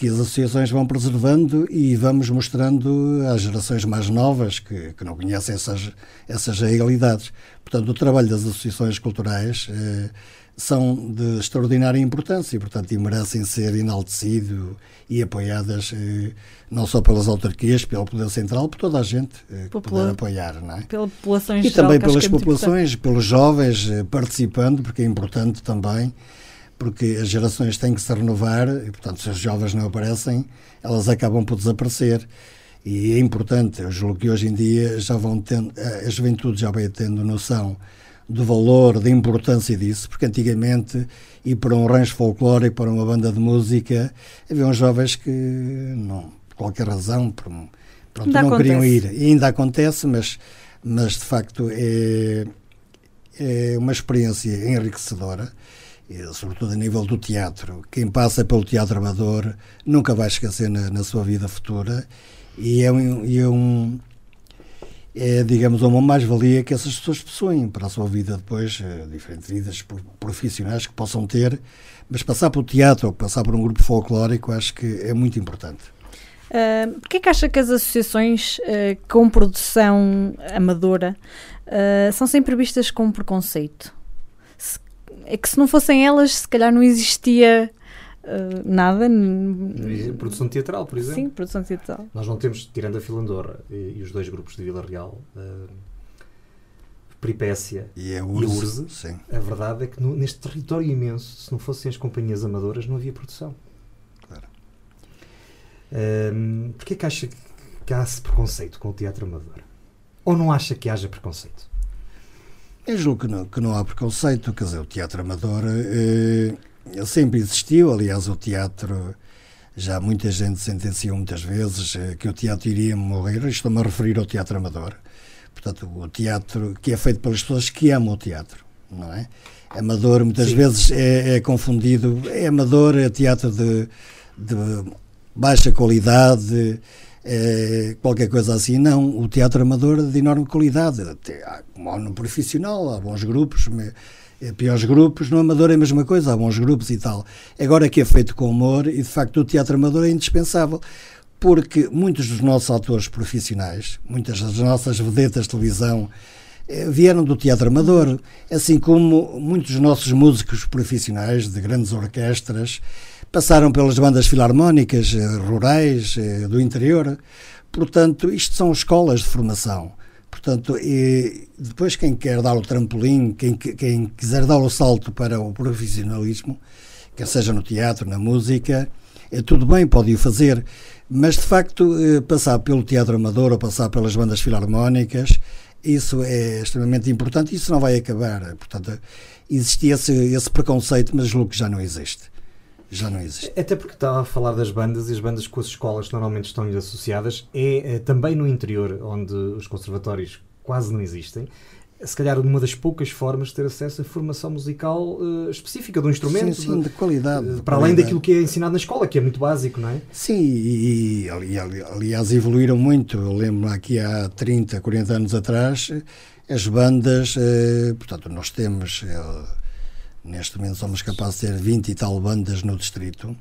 que as associações vão preservando e vamos mostrando às gerações mais novas que, que não conhecem essas, essas realidades. Portanto, o trabalho das associações culturais eh, são de extraordinária importância e, portanto, e merecem ser enaltecidos e apoiadas eh, não só pelas autarquias, pelo Poder Central, por toda a gente eh, que Popula puder apoiar, não é? Pela população em E geral, também pelas é populações, pelos jovens eh, participando, porque é importante também, porque as gerações têm que se renovar e, portanto, se os jovens não aparecem, elas acabam por desaparecer. E é importante, eu julgo que hoje em dia já vão tendo, a juventude já vai tendo noção do valor, da importância disso, porque antigamente ir para um rancho folclórico, para uma banda de música, havia uns jovens que não, por qualquer razão, por, pronto, não acontece. queriam ir. E ainda acontece, mas, mas de facto é, é uma experiência enriquecedora, sobretudo a nível do teatro. Quem passa pelo teatro amador nunca vai esquecer na, na sua vida futura e é um, é um é, digamos, uma mais-valia que essas pessoas possuem para a sua vida depois, eh, diferentes vidas profissionais que possam ter, mas passar pelo teatro ou passar por um grupo folclórico acho que é muito importante. Uh, Porquê é que acha que as associações uh, com produção amadora uh, são sempre vistas com preconceito? É que se não fossem elas, se calhar não existia Uh, nada. Produção teatral, por exemplo. Sim, produção teatral. Nós não temos, tirando a Filandora e, e os dois grupos de Vila Real, uh, Peripécia e a Urze, Sim. a verdade é que no, neste território imenso, se não fossem as companhias amadoras, não havia produção. Claro. Uh, Porquê que acha que há esse preconceito com o teatro amador? Ou não acha que haja preconceito? Eu julgo que não, que não há preconceito, quer dizer, o teatro amador. Eh, sempre existiu, aliás, o teatro, já muita gente sentenciou muitas vezes eh, que o teatro iria morrer, estou-me a referir ao teatro amador. Portanto, o teatro que é feito pelas pessoas que amam o teatro, não é? Amador muitas Sim. vezes é, é, confundido, é amador, é teatro de, de baixa qualidade, é, qualquer coisa assim. Não, o teatro amador é de enorme qualidade, há, no profissional, há bons grupos, é, piores grupos, no amador é a mesma coisa, há bons grupos e tal. Agora que é feito com humor e de facto o teatro amador é indispensável, porque muitos dos nossos atores profissionais, muitas das nossas vedetas de televisão, eh, vieram do teatro amador, assim como muitos dos nossos músicos profissionais de grandes orquestras, passaram pelas bandas filarmónicas eh, rurais eh, do interior. Portanto, isto são escolas de formação. Portanto, depois quem quer dar o trampolim, quem, quem quiser dar o salto para o profissionalismo, quer seja no teatro, na música, é tudo bem, pode o fazer, mas de facto passar pelo teatro amador ou passar pelas bandas filarmónicas, isso é extremamente importante e isso não vai acabar. Portanto, existia esse, esse preconceito, mas julgo que já não existe. Já não existe. Até porque estava a falar das bandas e as bandas com as escolas que normalmente estão associadas é, é também no interior, onde os conservatórios quase não existem se calhar uma das poucas formas de ter acesso a formação musical uh, específica do instrumento. Sim, sim, de qualidade. Uh, para além daquilo que é ensinado na escola, que é muito básico, não é? Sim, e, e aliás evoluíram muito. Eu lembro aqui há 30, 40 anos atrás, as bandas, portanto, nós temos, neste momento somos capazes de ter 20 e tal bandas no distrito.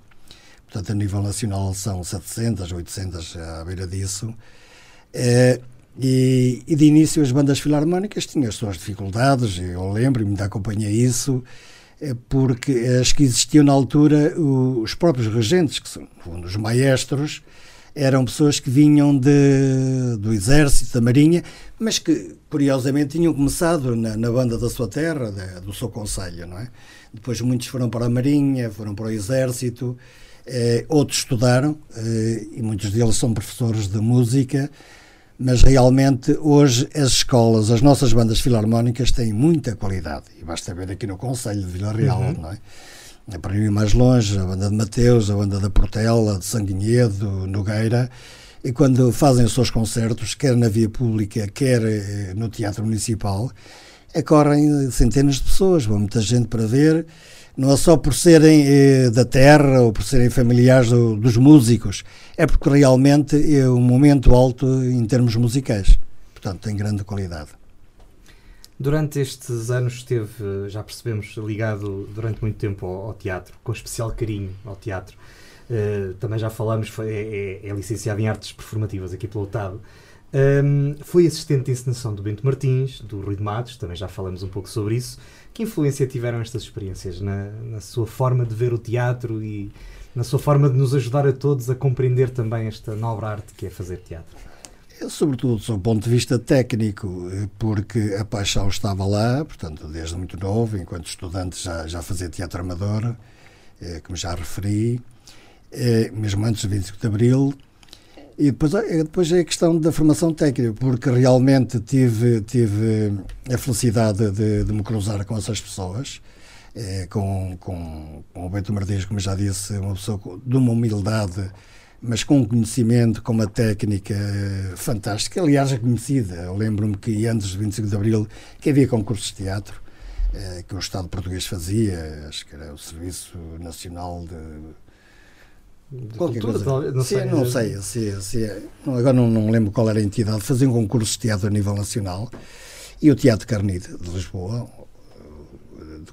Portanto, a nível nacional são 700, 800 à beira disso. E, e, de início as bandas filarmónicas tinham as suas dificuldades, eu lembro-me de acompanhar isso, eh, porque as que existiam na altura, os próprios regentes, que são os maestros, eram pessoas que vinham de, do exército, da marinha, mas que curiosamente tinham começado na, na banda da sua terra, da, do seu conselho, não é? Depois muitos foram para a marinha, foram para o exército, eh, outros estudaram, eh, e muitos deles são professores de música, mas realmente hoje as escolas, as nossas bandas filarmónicas têm muita qualidade. E basta ver aqui no Conselho de Vila Real, uhum. não é? É? Para ir mais longe, a banda de Mateus, a banda da Portela, de Sanguinhedo, Nogueira, e quando fazem os seus concertos, quer na via pública, quer eh, no Teatro Municipal, acorrem centenas de pessoas, vão muita gente para ver não é só por serem eh, da terra ou por serem familiares do, dos músicos, é porque realmente é um momento alto em termos musicais. Portanto, tem grande qualidade. Durante estes anos esteve, já percebemos, ligado durante muito tempo ao, ao teatro, com especial carinho ao teatro. Uh, também já falamos, foi, é, é, licenciado em artes performativas aqui pelo UTAD. Um, foi assistente de encenação do Bento Martins, do Rui de Matos, também já falamos um pouco sobre isso. Que influência tiveram estas experiências na, na, sua forma de ver o teatro e na sua forma de nos ajudar a todos a compreender também esta nobre arte que é fazer teatro? Eu, sobretudo, do ponto de vista técnico, porque a paixão estava lá, portanto, desde muito novo, enquanto estudante já, já fazia teatro amador, eh, como já referi, eh, mesmo antes do 25 de Abril, e depois, é, depois é a questão da formação técnica, porque realmente tive, tive a felicidade de, de me cruzar com essas pessoas, é, com, com, com o Bento Martins, como já disse, uma pessoa de uma humildade, mas com um conhecimento, com uma técnica fantástica, aliás, reconhecida. Eu lembro-me que antes do 25 de Abril que havia concursos de teatro, é, que o Estado português fazia, acho que era o Serviço Nacional de Qualquer cultura, coisa. Não sim, sei. Não sei se, se, agora não, não lembro qual era a entidade. Fazia um concurso de teatro a nível nacional e o Teatro Carnide de Lisboa,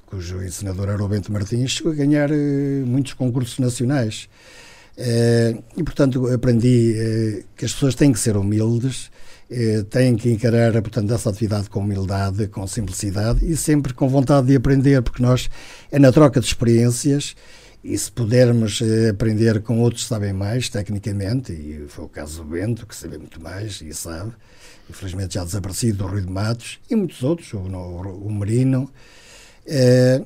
cujo encenador era o Bento Martins, chegou a ganhar eh, muitos concursos nacionais. Eh, e, portanto, aprendi eh, que as pessoas têm que ser humildes, têm que encarar, portanto, essa atividade com humildade, com simplicidade e sempre com vontade de aprender, porque nós é na troca de experiências e se pudermos eh, aprender com outros que sabem mais, tecnicamente, e foi o caso do Bento, que sabe muito mais e sabe, infelizmente já desaparecido, o Rui de Matos, e muitos outros, o, o, o Merino, é,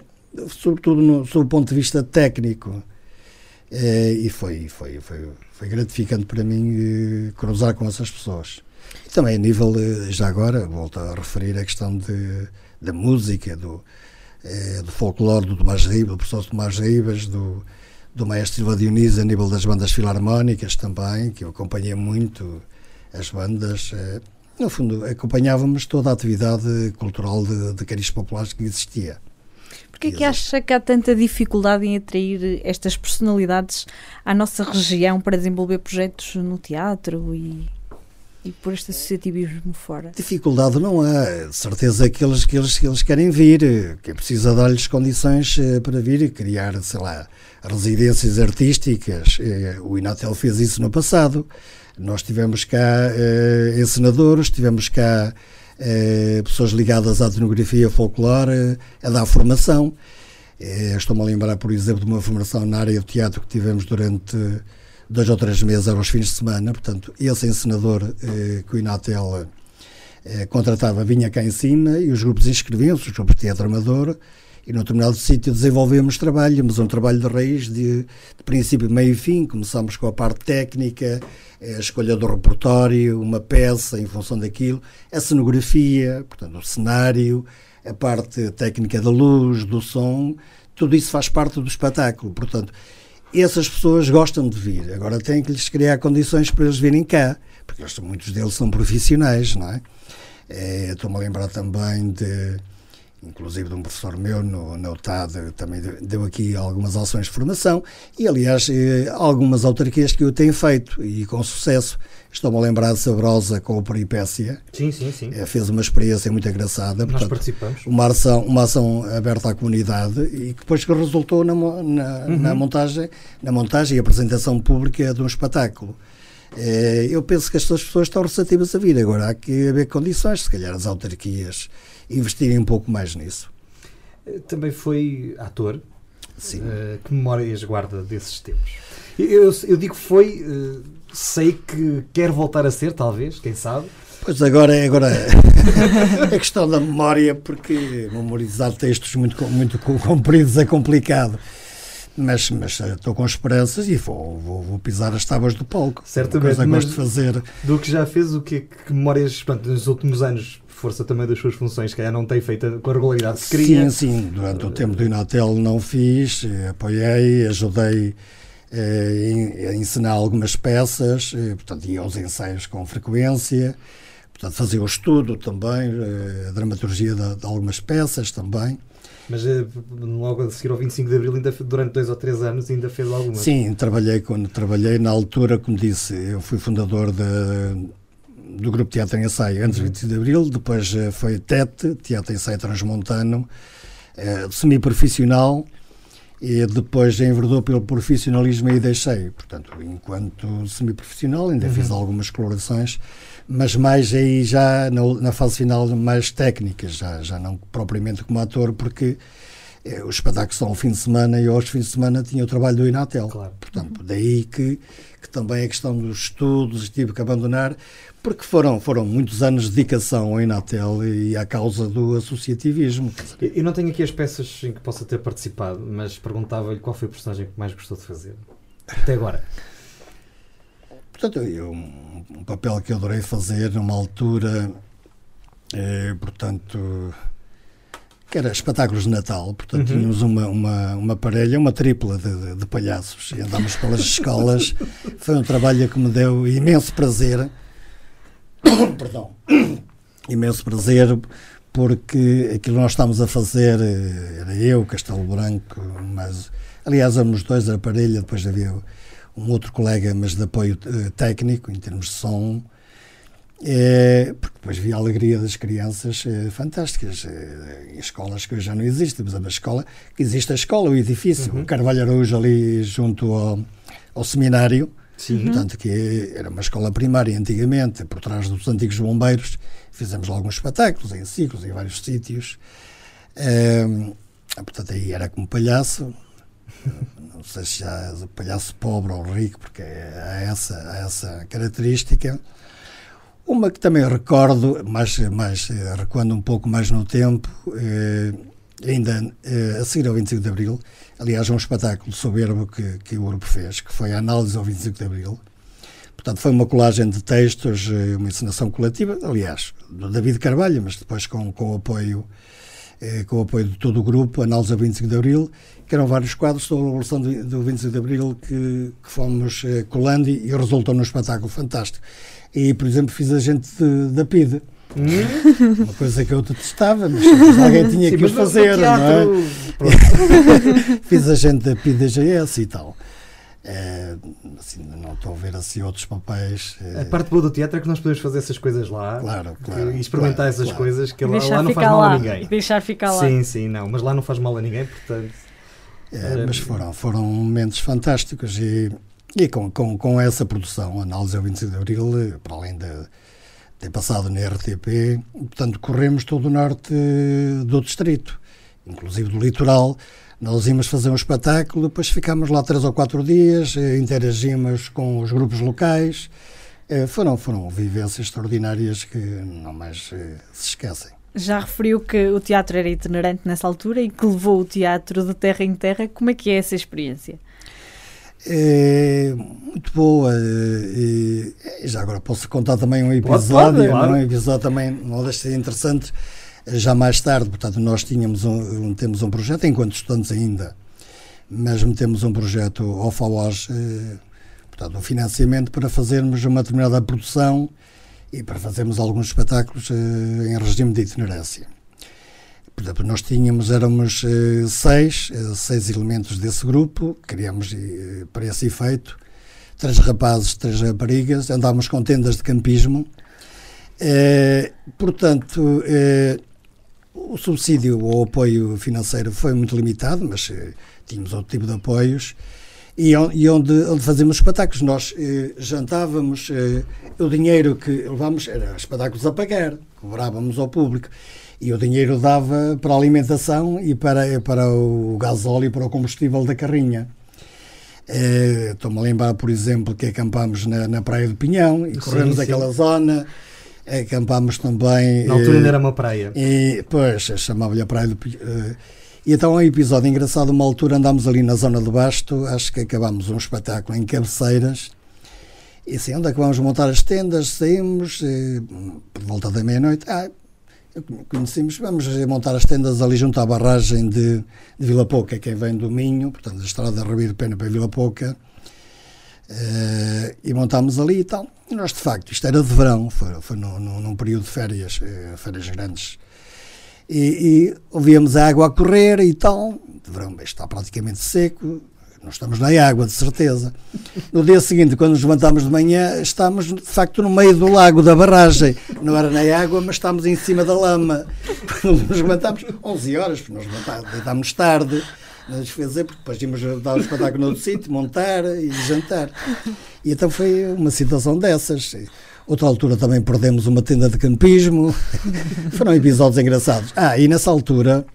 sobretudo no, sob o ponto de vista técnico. É, e foi, foi, foi, foi gratificante para mim cruzar com essas pessoas. E também a nível, já agora, volto a referir a questão de, da música, do, do folclore do Tomás Ribas, do professor Tomás Ribas, do, do maestro Silva Dionísio a nível das bandas filarmónicas também, que eu acompanhei muito as bandas. No fundo, acompanhávamos toda a atividade cultural de, de cariz populares que existia. Porquê é que acha que há tanta dificuldade em atrair estas personalidades à nossa região para desenvolver projetos no teatro e e por este associativismo fora? Dificuldade não há. De certeza que eles, que eles, que eles querem vir, que é preciso dar-lhes condições eh, para vir e criar, sei lá, residências artísticas. Eh, o Inatel fez isso no passado. Nós tivemos cá eh, encenadores, tivemos cá pessoas ligadas à etnografia folclore, a dar formação. Eh, Estou-me a lembrar, por exemplo, de uma formação na área de teatro que tivemos durante dois ou três meses, aos fins de semana. Portanto, esse encenador eh, que o Inatel eh, contratava vinha cá em cima e os grupos inscreviam-se, os grupos de teatro amador, e no determinado sítio desenvolvemos trabalho, mas um trabalho de raiz de, de princípio, meio e fim. Começámos com a parte técnica, a escolha do repertório, uma peça em função daquilo, a cenografia, portanto, o cenário, a parte técnica da luz, do som, tudo isso faz parte do espetáculo. Portanto, essas pessoas gostam de vir. Agora tem que lhes criar condições para eles virem cá, porque muitos deles são profissionais, não é? é Estou-me a lembrar também de inclusive de um professor meu no, na UTAD, também deu aqui algumas ações de formação e, aliás, eh, algumas autarquias que o têm feito e com sucesso. Estou-me a lembrar de Sabrosa com o Peripécia. Sim, sim, sim. Eh, fez uma experiência muito engraçada. Nós Portanto, participamos. Uma ação, uma ação aberta à comunidade e que depois que resultou na, na, Uhum. na montagem, na montagem e apresentação pública de um espetáculo. Eh, Eu penso que estas pessoas estão receptivas a vir. Agora há que haver condições, se calhar as autarquias investirem um pouco mais nisso. Eh, Também foi ator. Sim. Eh, que memórias guarda desses tempos? Eu, eu- digo foi, eh, sei que quer voltar a ser, talvez, quem sabe. Pois agora é agora [LAUGHS] a questão da memória, porque memorizar textos muito, muito co- compridos é complicado. Mas, mas estou com esperanças e vou, vou, vou pisar as tábuas do palco. Certamente, coisa gosto de fazer. Do que já fez, o que, que memórias, portanto, nos últimos anos, força também das suas funções, que calhar não tem feito com a regularidade que queria. Sim, sim. Durante o tempo do Inatel não fiz, eh, apoiei, ajudei eh, a ensinar algumas peças, eh, portanto, ia aos ensaios com frequência, portanto, fazia o estudo também, eh, a dramaturgia de, de algumas peças também. Mas eh, logo a seguir ao 25 de Abril, ainda, durante dois ou três anos, ainda fez alguma. Sim, trabalhei quando trabalhei na altura, como disse, eu fui fundador da- do Grupo Teatro em Ensaio antes do 25 de Abril, depois eh, foi TET, Teatro em Ensaio Transmontano, eh, semi-profissional, e depois enverdou pelo profissionalismo e deixei. Portanto, enquanto semi-profissional, ainda fiz algumas colorações, mas mais aí já na, na fase final, mais técnicas, já, já não propriamente como ator, porque eh, os espetáculos são ao fim de semana e aos fins de semana tinha o trabalho do Inatel. Claro. Portanto, daí que, que também a questão dos estudos tive que abandonar, porque foram, foram muitos anos de dedicação ao Inatel e à causa do associativismo. Eu não tenho aqui as peças em que possa ter participado, mas perguntava-lhe qual foi o personagem que mais gostou de fazer. Até agora. Portanto, eu, um, um papel que eu adorei fazer numa altura, eh, portanto, que era espetáculos de Natal. Portanto, Uhum. tínhamos uma, uma, uma parelha, uma tripla de, de, palhaços e andámos pelas escolas. [LAUGHS] Foi um trabalho que me deu imenso prazer. [COUGHS] Perdão. [COUGHS] Imenso prazer, porque aquilo que nós estávamos a fazer, eh, era eu, Castelo Branco, mas aliás éramos dois, era parelha, depois havia um outro colega, mas de apoio eh, técnico, em termos de som, é, porque depois vi a alegria das crianças eh, fantásticas, em escolas que hoje já não existem, mas é uma escola que existe a escola, o edifício, o Carvalho Araújo ali junto ao, ao seminário, Sim. portanto que era uma escola primária antigamente, por trás dos antigos bombeiros, fizemos alguns espetáculos em ciclos, em vários sítios, Ehm, portanto aí era como palhaço, [LAUGHS] não sei se já é palhaço pobre ou rico, porque há essa, há essa característica. Uma que também recordo, mas, mas eh, recuando um pouco mais no tempo, eh, ainda eh, a seguir ao 25 de Abril, aliás, um espetáculo soberbo que, que o grupo fez, que foi a análise ao 25 de Abril. Portanto, foi uma colagem de textos, eh, uma encenação coletiva, aliás, do David Carvalho, mas depois com, com o apoio eh, com o apoio de todo o grupo, Análise ao 25 de Abril, que eram vários quadros sobre a Revolução do, do 25 de Abril que, que fomos colando e, e resultou num espetáculo fantástico. E, por exemplo, fiz a gente de- da PIDE, uma coisa que eu detestava, mas alguém tinha Sim, que o fazer, não é? teatro, [LAUGHS] pronto. Fiz a gente da PIDGS e tal. Eh, assim, não estou a ver assim outros papéis. eh, A parte boa do teatro é que nós podemos fazer essas coisas lá Claro, claro, e experimentar claro, essas claro. coisas que lá, lá não faz mal lá. a ninguém. Deixar ficar lá. Sim, sim, não, mas lá não faz mal a ninguém, portanto. É, mas foram, foram momentos fantásticos e, e com, com, com essa produção, análise ao 25 de Abril, eh, para além de ter passado na RTP, portanto, corremos todo o norte eh, do distrito. inclusive do litoral, nós íamos fazer um espetáculo, depois ficámos lá três ou quatro dias, eh, interagimos com os grupos locais. Foram, foram vivências extraordinárias que não mais se esquecem. Já referiu que o teatro era itinerante nessa altura e que levou o teatro de terra em terra. Como é que é essa experiência? É muito boa. E, já agora posso contar também um episódio, pode, claro. um episódio também, não deixa de interessante. Já mais tarde, portanto, nós tínhamos um, temos um projeto, enquanto estudantes ainda, mas metemos um projeto ao FAOS, eh, portanto, um financiamento para fazermos uma determinada produção e para fazermos alguns espetáculos eh, em regime de itinerância. Portanto, nós tínhamos, éramos eh, seis, eh, seis elementos desse grupo, criámos para esse efeito, três rapazes, três raparigas, andávamos com tendas de campismo. portanto, o subsídio ou apoio financeiro foi muito limitado, mas tínhamos outro tipo de apoios e onde, onde fazíamos espetáculos. Nós eh, jantávamos, eh, o dinheiro que levámos era espetáculos a pagar, cobrávamos ao público. E o dinheiro dava para a alimentação e para, para o gasóleo e para o combustível da carrinha. Eh, Estou-me a lembrar, por exemplo, que acampámos na, na Praia do Pinhão e corremos sim, aquela zona. Acampámos também. Na altura ainda era uma praia. E, pois, chamava-lhe a Praia do Pinhão. E então é um episódio engraçado, uma altura andámos ali na zona do Basto, acho que acabámos um espetáculo em cabeceiras, e assim, onde é que vamos montar as tendas? Saímos, e, por volta da meia-noite, ah, conhecemos, vamos montar as tendas ali junto à barragem de, de Vila Pouca, quem vem do Minho, portanto, a estrada Ribeiro Pena para Vila Pouca, uh, e montámos ali e tal. E nós, de facto, isto era de verão, foi, foi num, num período de férias, uh, férias grandes, e, e ouvíamos a água a correr e tal. De verão está praticamente seco, nós estamos na água, de certeza. No dia seguinte, quando nos levantámos de manhã, estamos de facto no meio do lago da barragem. Não era na água, mas estávamos em cima da lama. [LAUGHS] Quando nos levantámos, 11 horas, porque nós deitámos tarde, nos fazer, porque depois íamos dar o espetáculo no outro sítio, montar e jantar. E então foi uma situação dessas. Outra altura também perdemos uma tenda de campismo. [LAUGHS] Foram episódios engraçados. Ah, e nessa altura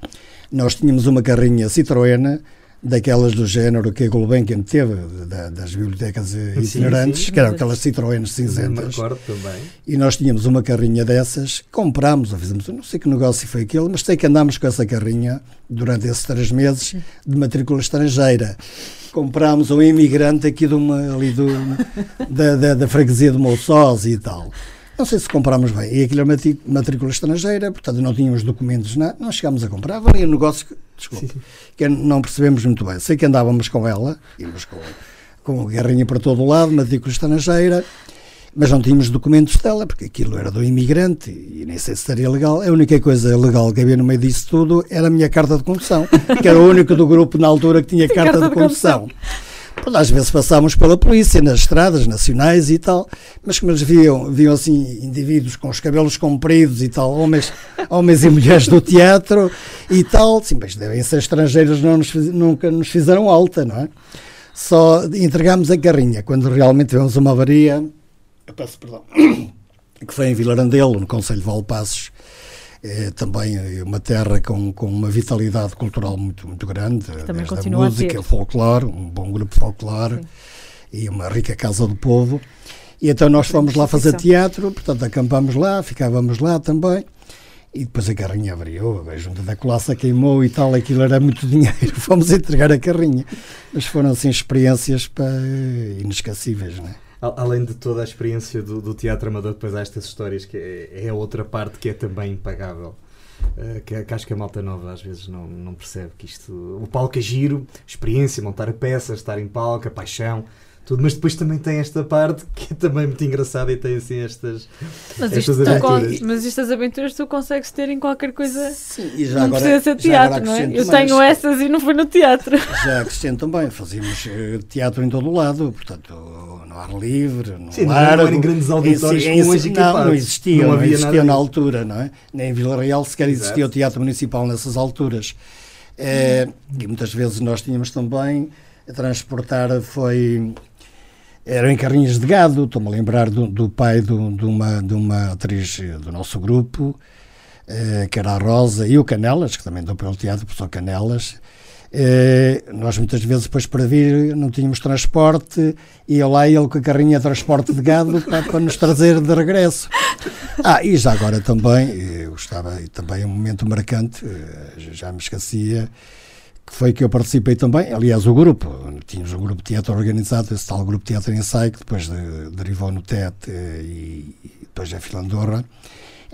nós tínhamos uma carrinha Citroën daquelas do género que a Gulbenkian teve, da, das bibliotecas itinerantes, sim, sim, que eram aquelas Citroëns cinzentas. também. E nós tínhamos uma carrinha dessas, comprámos, ou fizemos, não sei que negócio foi aquele, mas sei que andámos com essa carrinha durante esses três meses de matrícula estrangeira. Comprámos um imigrante aqui de uma, ali do, da, da, da freguesia de Moussós e tal. Não sei se comprámos bem. E aquilo era matrícula estrangeira, portanto não tínhamos documentos, não, não chegámos a comprar. Valia o negócio, desculpa, que não percebemos muito bem. Sei que andávamos com ela, íamos com, com a garrinha para todo o lado, matrícula estrangeira, mas não tínhamos documentos dela, porque aquilo era do imigrante e nem sei se estaria legal. A única coisa legal que havia no meio disso tudo era a minha carta de condução, que era o único do grupo na altura que tinha [LAUGHS] carta, carta, de, condução. condução. Às vezes passávamos pela polícia nas estradas nacionais e tal, mas como eles viam, viam assim indivíduos com os cabelos compridos e tal, homens, homens e mulheres do teatro e tal, sim, mas devem ser estrangeiros, não nos, nunca nos fizeram alta, não é? Só entregámos a carrinha quando realmente tivemos uma avaria, eu peço perdão, [COUGHS] que foi em Vilarandelo, no Conselho de Valpassos, é também uma terra com, com uma vitalidade cultural muito, muito grande. também continua a música, a folclore, um bom grupo folclore e uma rica casa do povo. E então nós fomos lá fazer teatro, portanto acampámos lá, ficávamos lá também. E depois a carrinha abriu, a junta da colaça queimou e tal, aquilo era muito [LAUGHS] dinheiro. Fomos entregar a carrinha. Mas foram assim experiências pá, inesquecíveis, não é? Além de toda a experiência do, do, teatro amador, depois há estas histórias que é, é a outra parte que é também impagável. Uh, que, que, acho que a malta nova às vezes não, não percebe que isto. O palco é giro, experiência, montar a peça, estar em palco, a paixão, tudo, mas depois também tem esta parte que é também muito engraçada e tem assim estas, mas estas aventuras. Mas estas aventuras tu consegues ter em qualquer coisa. Sim, e já não agora, precisa ser teatro, não é? Eu tenho essas e não foi no teatro. Já acrescento também, fazíamos eh, teatro em todo o lado, portanto, no ar livre, no Sim, ar. Não eram grandes auditórios hoje Não, não existiam, não, não existiam na altura, não é? Nem em Vila Real sequer Exato. existia o teatro municipal nessas alturas. É, e muitas vezes nós tínhamos também a transportar foi eram em carrinhas de gado. Estou-me a lembrar do, do pai do, de, uma, de uma atriz do nosso grupo, eh, que era a Rosa, e o Canelas, que também deu pelo teatro, o professor Canelas. Eh, nós muitas vezes depois para vir não tínhamos transporte eu lá ele com a carrinha de transporte de gado [LAUGHS] para, para, nos trazer de regresso. Ah, e já agora também, eu gostava, e também um momento marcante, já me esquecia, que foi que eu participei também, aliás o grupo, tínhamos um grupo teatro organizado, esse tal grupo teatro ensaio, que depois de, derivou no TET e depois é Filandorra,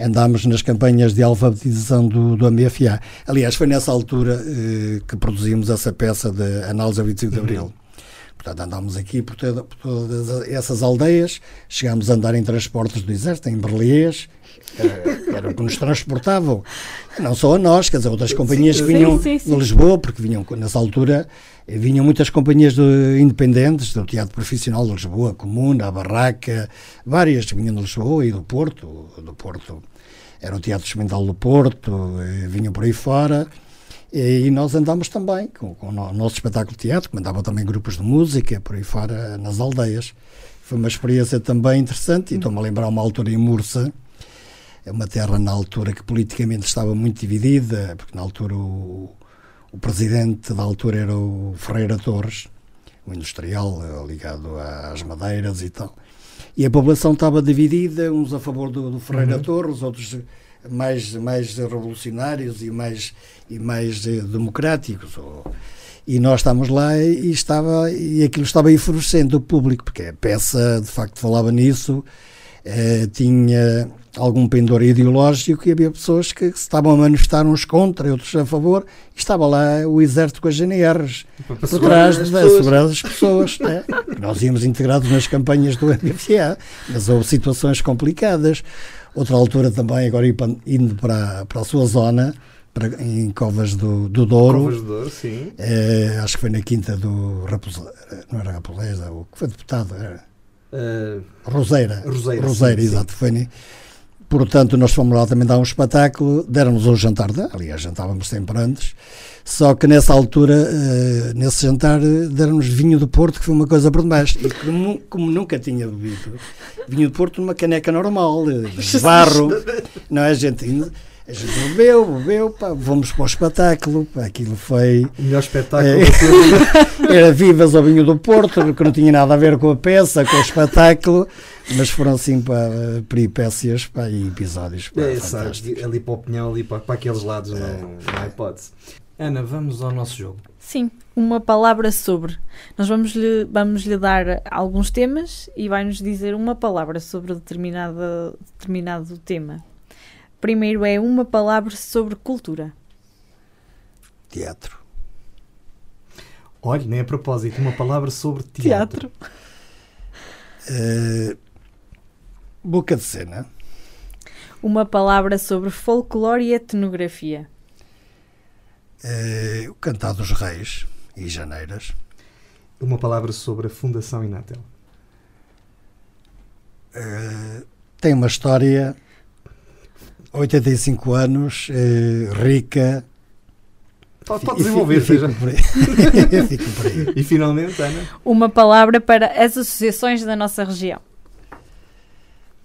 andámos nas campanhas de alfabetização do, do AMFA. Aliás, foi nessa altura eh, que produzimos essa peça de Análise ao 25 de Abril. Uhum. Portanto, andámos aqui por, toda, por, todas essas aldeias, chegámos a andar em transportes do Exército, em Berliês, era, era o que nos transportavam. Não só a nós, quer dizer, outras companhias que vinham sim, sim, sim. de Lisboa, porque vinham, nessa altura, vinham muitas companhias de, independentes do Teatro Profissional de Lisboa, Comuna, a Barraca, várias que vinham de Lisboa e do Porto. Do Porto era o Teatro Experimental do Porto, vinham por aí fora. E nós andámos também com, com, o nosso espetáculo de teatro, que mandava também grupos de música por aí fora nas aldeias. Foi uma experiência também interessante e estou-me a lembrar uma altura em Mursa, é uma terra na altura que politicamente estava muito dividida, porque na altura o, o presidente da altura era o Ferreira Torres, o industrial eh, ligado às madeiras e tal. E a população estava dividida, uns a favor do, do Ferreira uhum. Torres, outros mais, mais revolucionários e mais, e mais eh, democráticos. E nós estávamos lá e, estava, e aquilo estava enfurecendo o público, porque a peça de facto falava nisso, eh, tinha algum pendor ideológico e havia pessoas que estavam a manifestar uns contra e outros a favor e estava lá o exército com as GNRs por trás de segurar as pessoas. Né? [LAUGHS] Nós íamos integrados nas campanhas do MFA, mas houve situações complicadas. Outra altura também, agora indo para, para a sua zona, para, em Covas do, do Douro. Covas do Douro, sim. É, acho que foi na quinta do Raposa, não era Raposa, o que foi deputado, era uh, Roseira. Roseira, Roseira sim, exato. Sim. Foi, portanto, nós fomos lá também dar um espetáculo, deram-nos um jantar, aliás, jantávamos sempre antes, só que nessa altura, uh, nesse jantar, deram-nos vinho do Porto, que foi uma coisa por demais. E como, como nunca tinha bebido, vinho do Porto numa caneca normal, de [LAUGHS] barro, não é, gente? A gente bebeu, bebeu, pá, fomos para o espetáculo, pá, aquilo foi... O melhor espetáculo é, [LAUGHS] Era Vivas ao Vinho do Porto, que não tinha nada a ver com a peça, com o espetáculo, mas foram assim para peripécias pá, e episódios. Pá, é, sabe, ali para o Pinhão, ali para, para aqueles lados, é. não, não há hipótese. Ana, vamos ao nosso jogo. Sim, uma palavra sobre. Nós vamos lhe, vamos lhe dar alguns temas e vai-nos dizer uma palavra sobre determinado, determinado tema. Primeiro é uma palavra sobre cultura. Teatro. Olha, nem a propósito, uma palavra sobre teatro. teatro. Uh, boca de cena. Uma palavra sobre folclore e etnografia. Uh, o Cantar dos Reis e Janeiras. Uma palavra sobre a Fundação Inatel. Uh, tem uma história 85 anos, eh, rica. Pode, pode desenvolver, fico, seja. Por aí. [LAUGHS] fico por aí. [LAUGHS] E finalmente, Ana? Uma palavra para as associações da nossa região.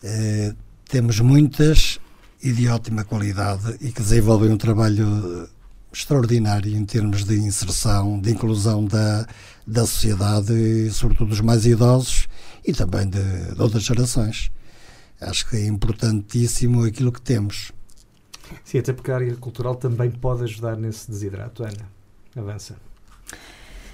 Eh, temos muitas e de ótima qualidade e que desenvolvem um trabalho extraordinário em termos de inserção, de inclusão da, da sociedade, sobretudo dos mais idosos e também de, de outras gerações. Acho que é importantíssimo aquilo que temos. Sim, até porque a área cultural também pode ajudar nesse desidrato. Ana, avança.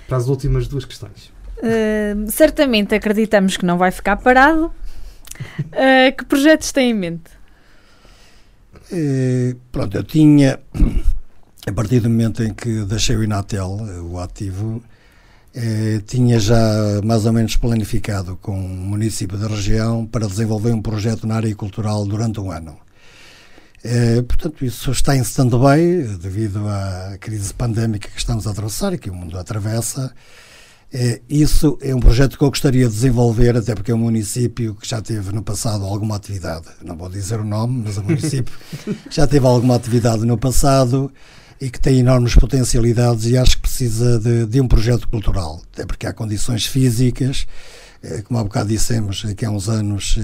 Para as últimas duas questões. Uh, certamente acreditamos que não vai ficar parado. Uh, que projetos tem em mente? Uh, pronto, eu tinha, a partir do momento em que deixei o Inatel, o ativo, eh, tinha já mais ou menos planificado com o município da região para desenvolver um projeto na área cultural durante um ano. Eh, portanto, isso está em stand-by devido à crise pandémica que estamos a atravessar e que o mundo atravessa. Eh, isso é um projeto que eu gostaria de desenvolver, até porque é um município que já teve no passado alguma atividade. Não vou dizer o nome, mas é um município [LAUGHS] que já teve alguma atividade no passado e que tem enormes potencialidades e acho que precisa de, de um projeto cultural, até porque há condições físicas, eh, como há bocado dissemos, que há uns anos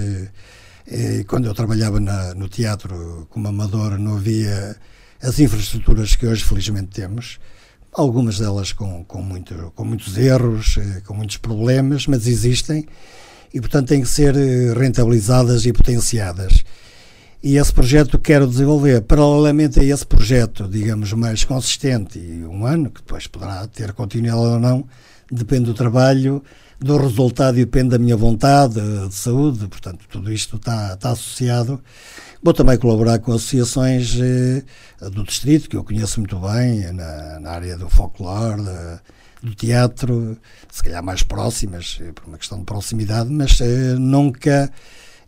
eh, quando eu trabalhava na, no teatro como amador, não havia as infraestruturas que hoje felizmente temos, algumas delas com, com, muito, com muitos erros, eh, com muitos problemas, mas existem e, portanto, têm que ser eh, rentabilizadas e potenciadas. E esse projeto quero desenvolver. Paralelamente a esse projeto, digamos, mais consistente, e um ano, que depois poderá ter continuidade ou não, depende do trabalho, do resultado e depende da minha vontade de saúde, portanto, tudo isto está, está associado. Vou também colaborar com associações eh, do distrito, que eu conheço muito bem, na, na área do folclore, do teatro, se calhar mais próximas, eh, por uma questão de proximidade, mas eh, nunca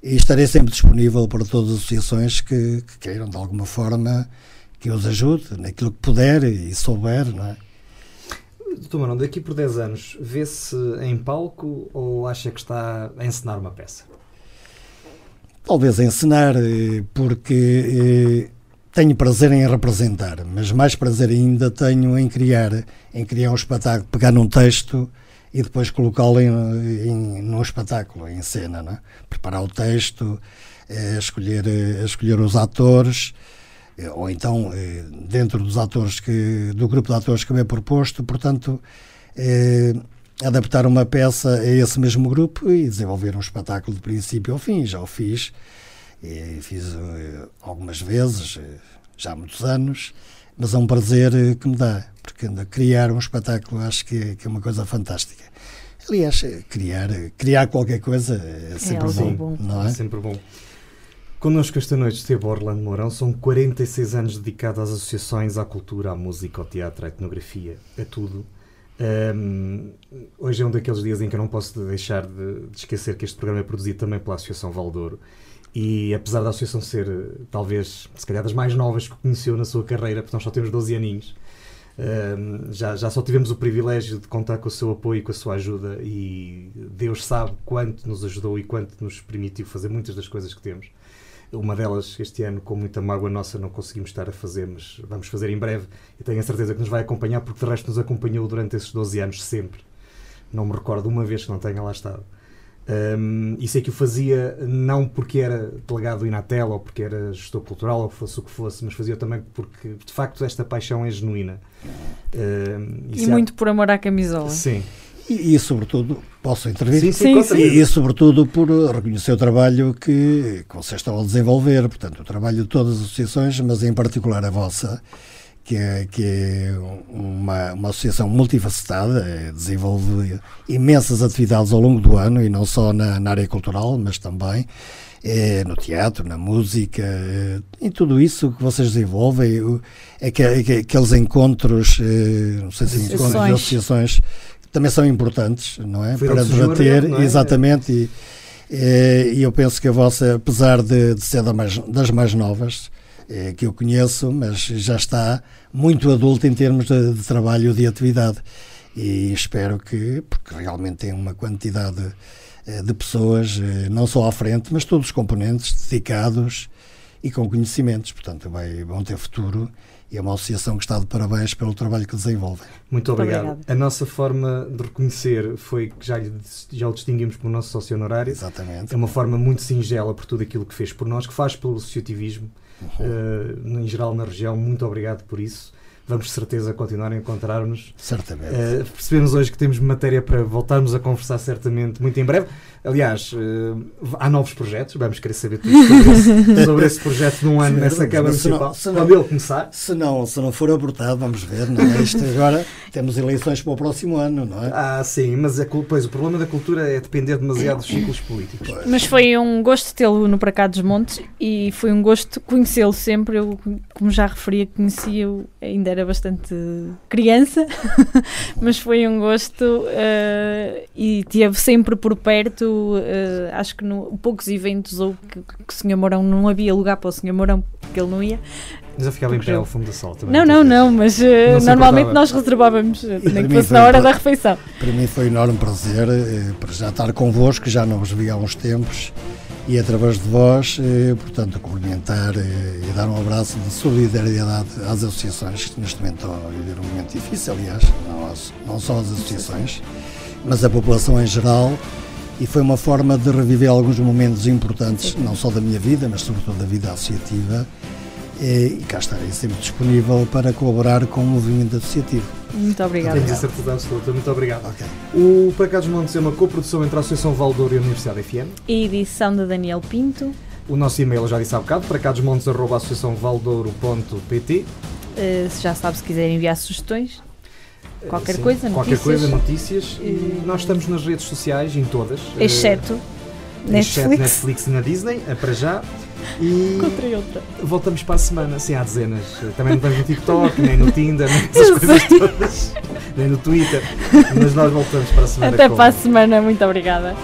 e estarei sempre disponível para todas as associações que, que queiram, de alguma forma, que os ajude naquilo que puder e souber, não é? Doutor Marão, daqui por 10 anos, vê-se em palco ou acha que está a encenar uma peça? Talvez a encenar, eh, porque eh, tenho prazer em representar, mas mais prazer ainda tenho em criar, em criar um espetáculo, pegar num texto e depois colocá-lo em, em, num espetáculo, em cena. Né? Preparar o texto, é, escolher, é, escolher os atores, é, ou então dentro dos atores que, do grupo de atores que me é proposto, portanto, adaptar uma peça a esse mesmo grupo e desenvolver um espetáculo de princípio ao fim. Já o fiz, fiz algumas vezes, já há muitos anos, mas é um prazer que me dá porque criar um espetáculo acho que, que, é uma coisa fantástica. Aliás, criar, criar qualquer coisa é sempre é bom, bom, não é? é? sempre bom. Connosco esta noite esteve Orlando Mourão, são 46 anos dedicados às associações, à cultura, à música, ao teatro, à etnografia, a tudo. Um, hoje é um daqueles dias em que eu não posso deixar de, de, esquecer que este programa é produzido também pela Associação Valdouro e apesar da associação ser talvez, se calhar, das mais novas que conheceu na sua carreira, porque nós só temos 12 aninhos, já, já só tivemos o privilégio de contar com o seu apoio e com a sua ajuda, e Deus sabe quanto nos ajudou e quanto nos permitiu fazer muitas das coisas que temos. Uma delas, este ano, com muita mágoa nossa, não conseguimos estar a fazer, mas vamos fazer em breve e tenho a certeza que nos vai acompanhar, porque de resto nos acompanhou durante esses 12 anos sempre. Não me recordo uma vez que não tenha lá estado. Um, e sei que o fazia não porque era delegado do Inatel ou porque era gestor cultural ou fosse o que fosse, mas fazia também porque de facto esta paixão é genuína. Um, e, e muito há... por amor à camisola. Sim. E, e, sobretudo, posso intervir? Sim, sim, sim, E, e, sobretudo por reconhecer o trabalho que, que vocês estão a desenvolver, portanto, o trabalho de todas as associações, mas em particular a vossa, que é, que é uma, uma associação multifacetada, é, desenvolve imensas atividades ao longo do ano e não só na, na área cultural, mas também é, no teatro, na música, é, em tudo isso que vocês desenvolvem, é que, é que aqueles encontros, é, não sei se encontros de associações, também são importantes, não é? Foi Para debater, é? exatamente, e, e, eu penso que a vossa, apesar de, de ser das mais, das mais novas, que eu conheço, mas já está muito adulto em termos de, de trabalho de atividade. E espero que, porque realmente tem uma quantidade eh, de pessoas, eh, não só à frente, mas todos os componentes dedicados e com conhecimentos. Portanto, vai, vão ter futuro e é uma associação que está de parabéns pelo trabalho que desenvolvem. Muito obrigado. Muito a nossa forma de reconhecer foi que já, já o distinguimos como nosso sócio honorário. Exatamente. É uma forma muito singela por tudo aquilo que fez por nós, que faz pelo associativismo uhum. uh, em geral na região. Muito obrigado por isso. Vamos de certeza continuar a encontrar-nos. Certamente. Uh, percebemos hoje que temos matéria para voltarmos a conversar certamente muito em breve. Aliás, uh, há novos projetos, vamos querer saber tudo sobre [LAUGHS] esse, sobre esse projeto num ano nessa Câmara Municipal. Se não, ele começar. Se não, se não for abortado, vamos ver. Não é? Isto agora temos eleições para o próximo ano, não é? Ah, sim, mas é, pois, o problema da cultura é depender demasiado dos ciclos políticos. Pois. Mas foi um gosto tê-lo no Para Cá dos Montes e foi um gosto conhecê-lo sempre. Eu, como já referia, conhecia-o, ainda era bastante criança, [LAUGHS] mas foi um gosto uh, e teve sempre por perto uh, acho que no poucos eventos ou que, que o Sr. Mourão não havia lugar para o Sr. Mourão porque ele não ia. Mas eu ficava em pé ao fundo da sala também. Não, não, não, mas uh, não normalmente nós reservávamos, nem que fosse na hora da refeição. Para mim foi um enorme prazer uh, para já estar convosco, já não vos vi há uns tempos e através de vós, portanto, cumprimentar e dar um abraço de solidariedade às associações que neste momento estão a viver um momento difícil, aliás, não, não só as associações, mas a população em geral e foi uma forma de reviver alguns momentos importantes, não só da minha vida, mas sobretudo da vida associativa. E, e cá estarei sempre disponível para colaborar com o movimento associativo. Muito obrigada. Tenho a certeza absoluta. Muito obrigado. Ok. O Para Cá dos Montes é uma coprodução entre a Associação Valdouro e a Universidade FM. Edição de Daniel Pinto. O nosso e-mail eu já disse há bocado, para cá dos montes, arroba associaçãovaldouro.pt. Uh, se já sabe, se quiser enviar sugestões, qualquer Sim, coisa, Qualquer notícias. coisa, notícias. E Eh, nós estamos nas redes sociais, em todas. eh, exceto exceto Netflix. Netflix e na Disney, é para já. E Encontrei outra. voltamos para a semana, sim, há dezenas. Também não estamos no TikTok, nem no Tinder, nem essas Eu coisas sei. todas, nem no Twitter. Mas nós voltamos para a semana Até para a semana, muito obrigada.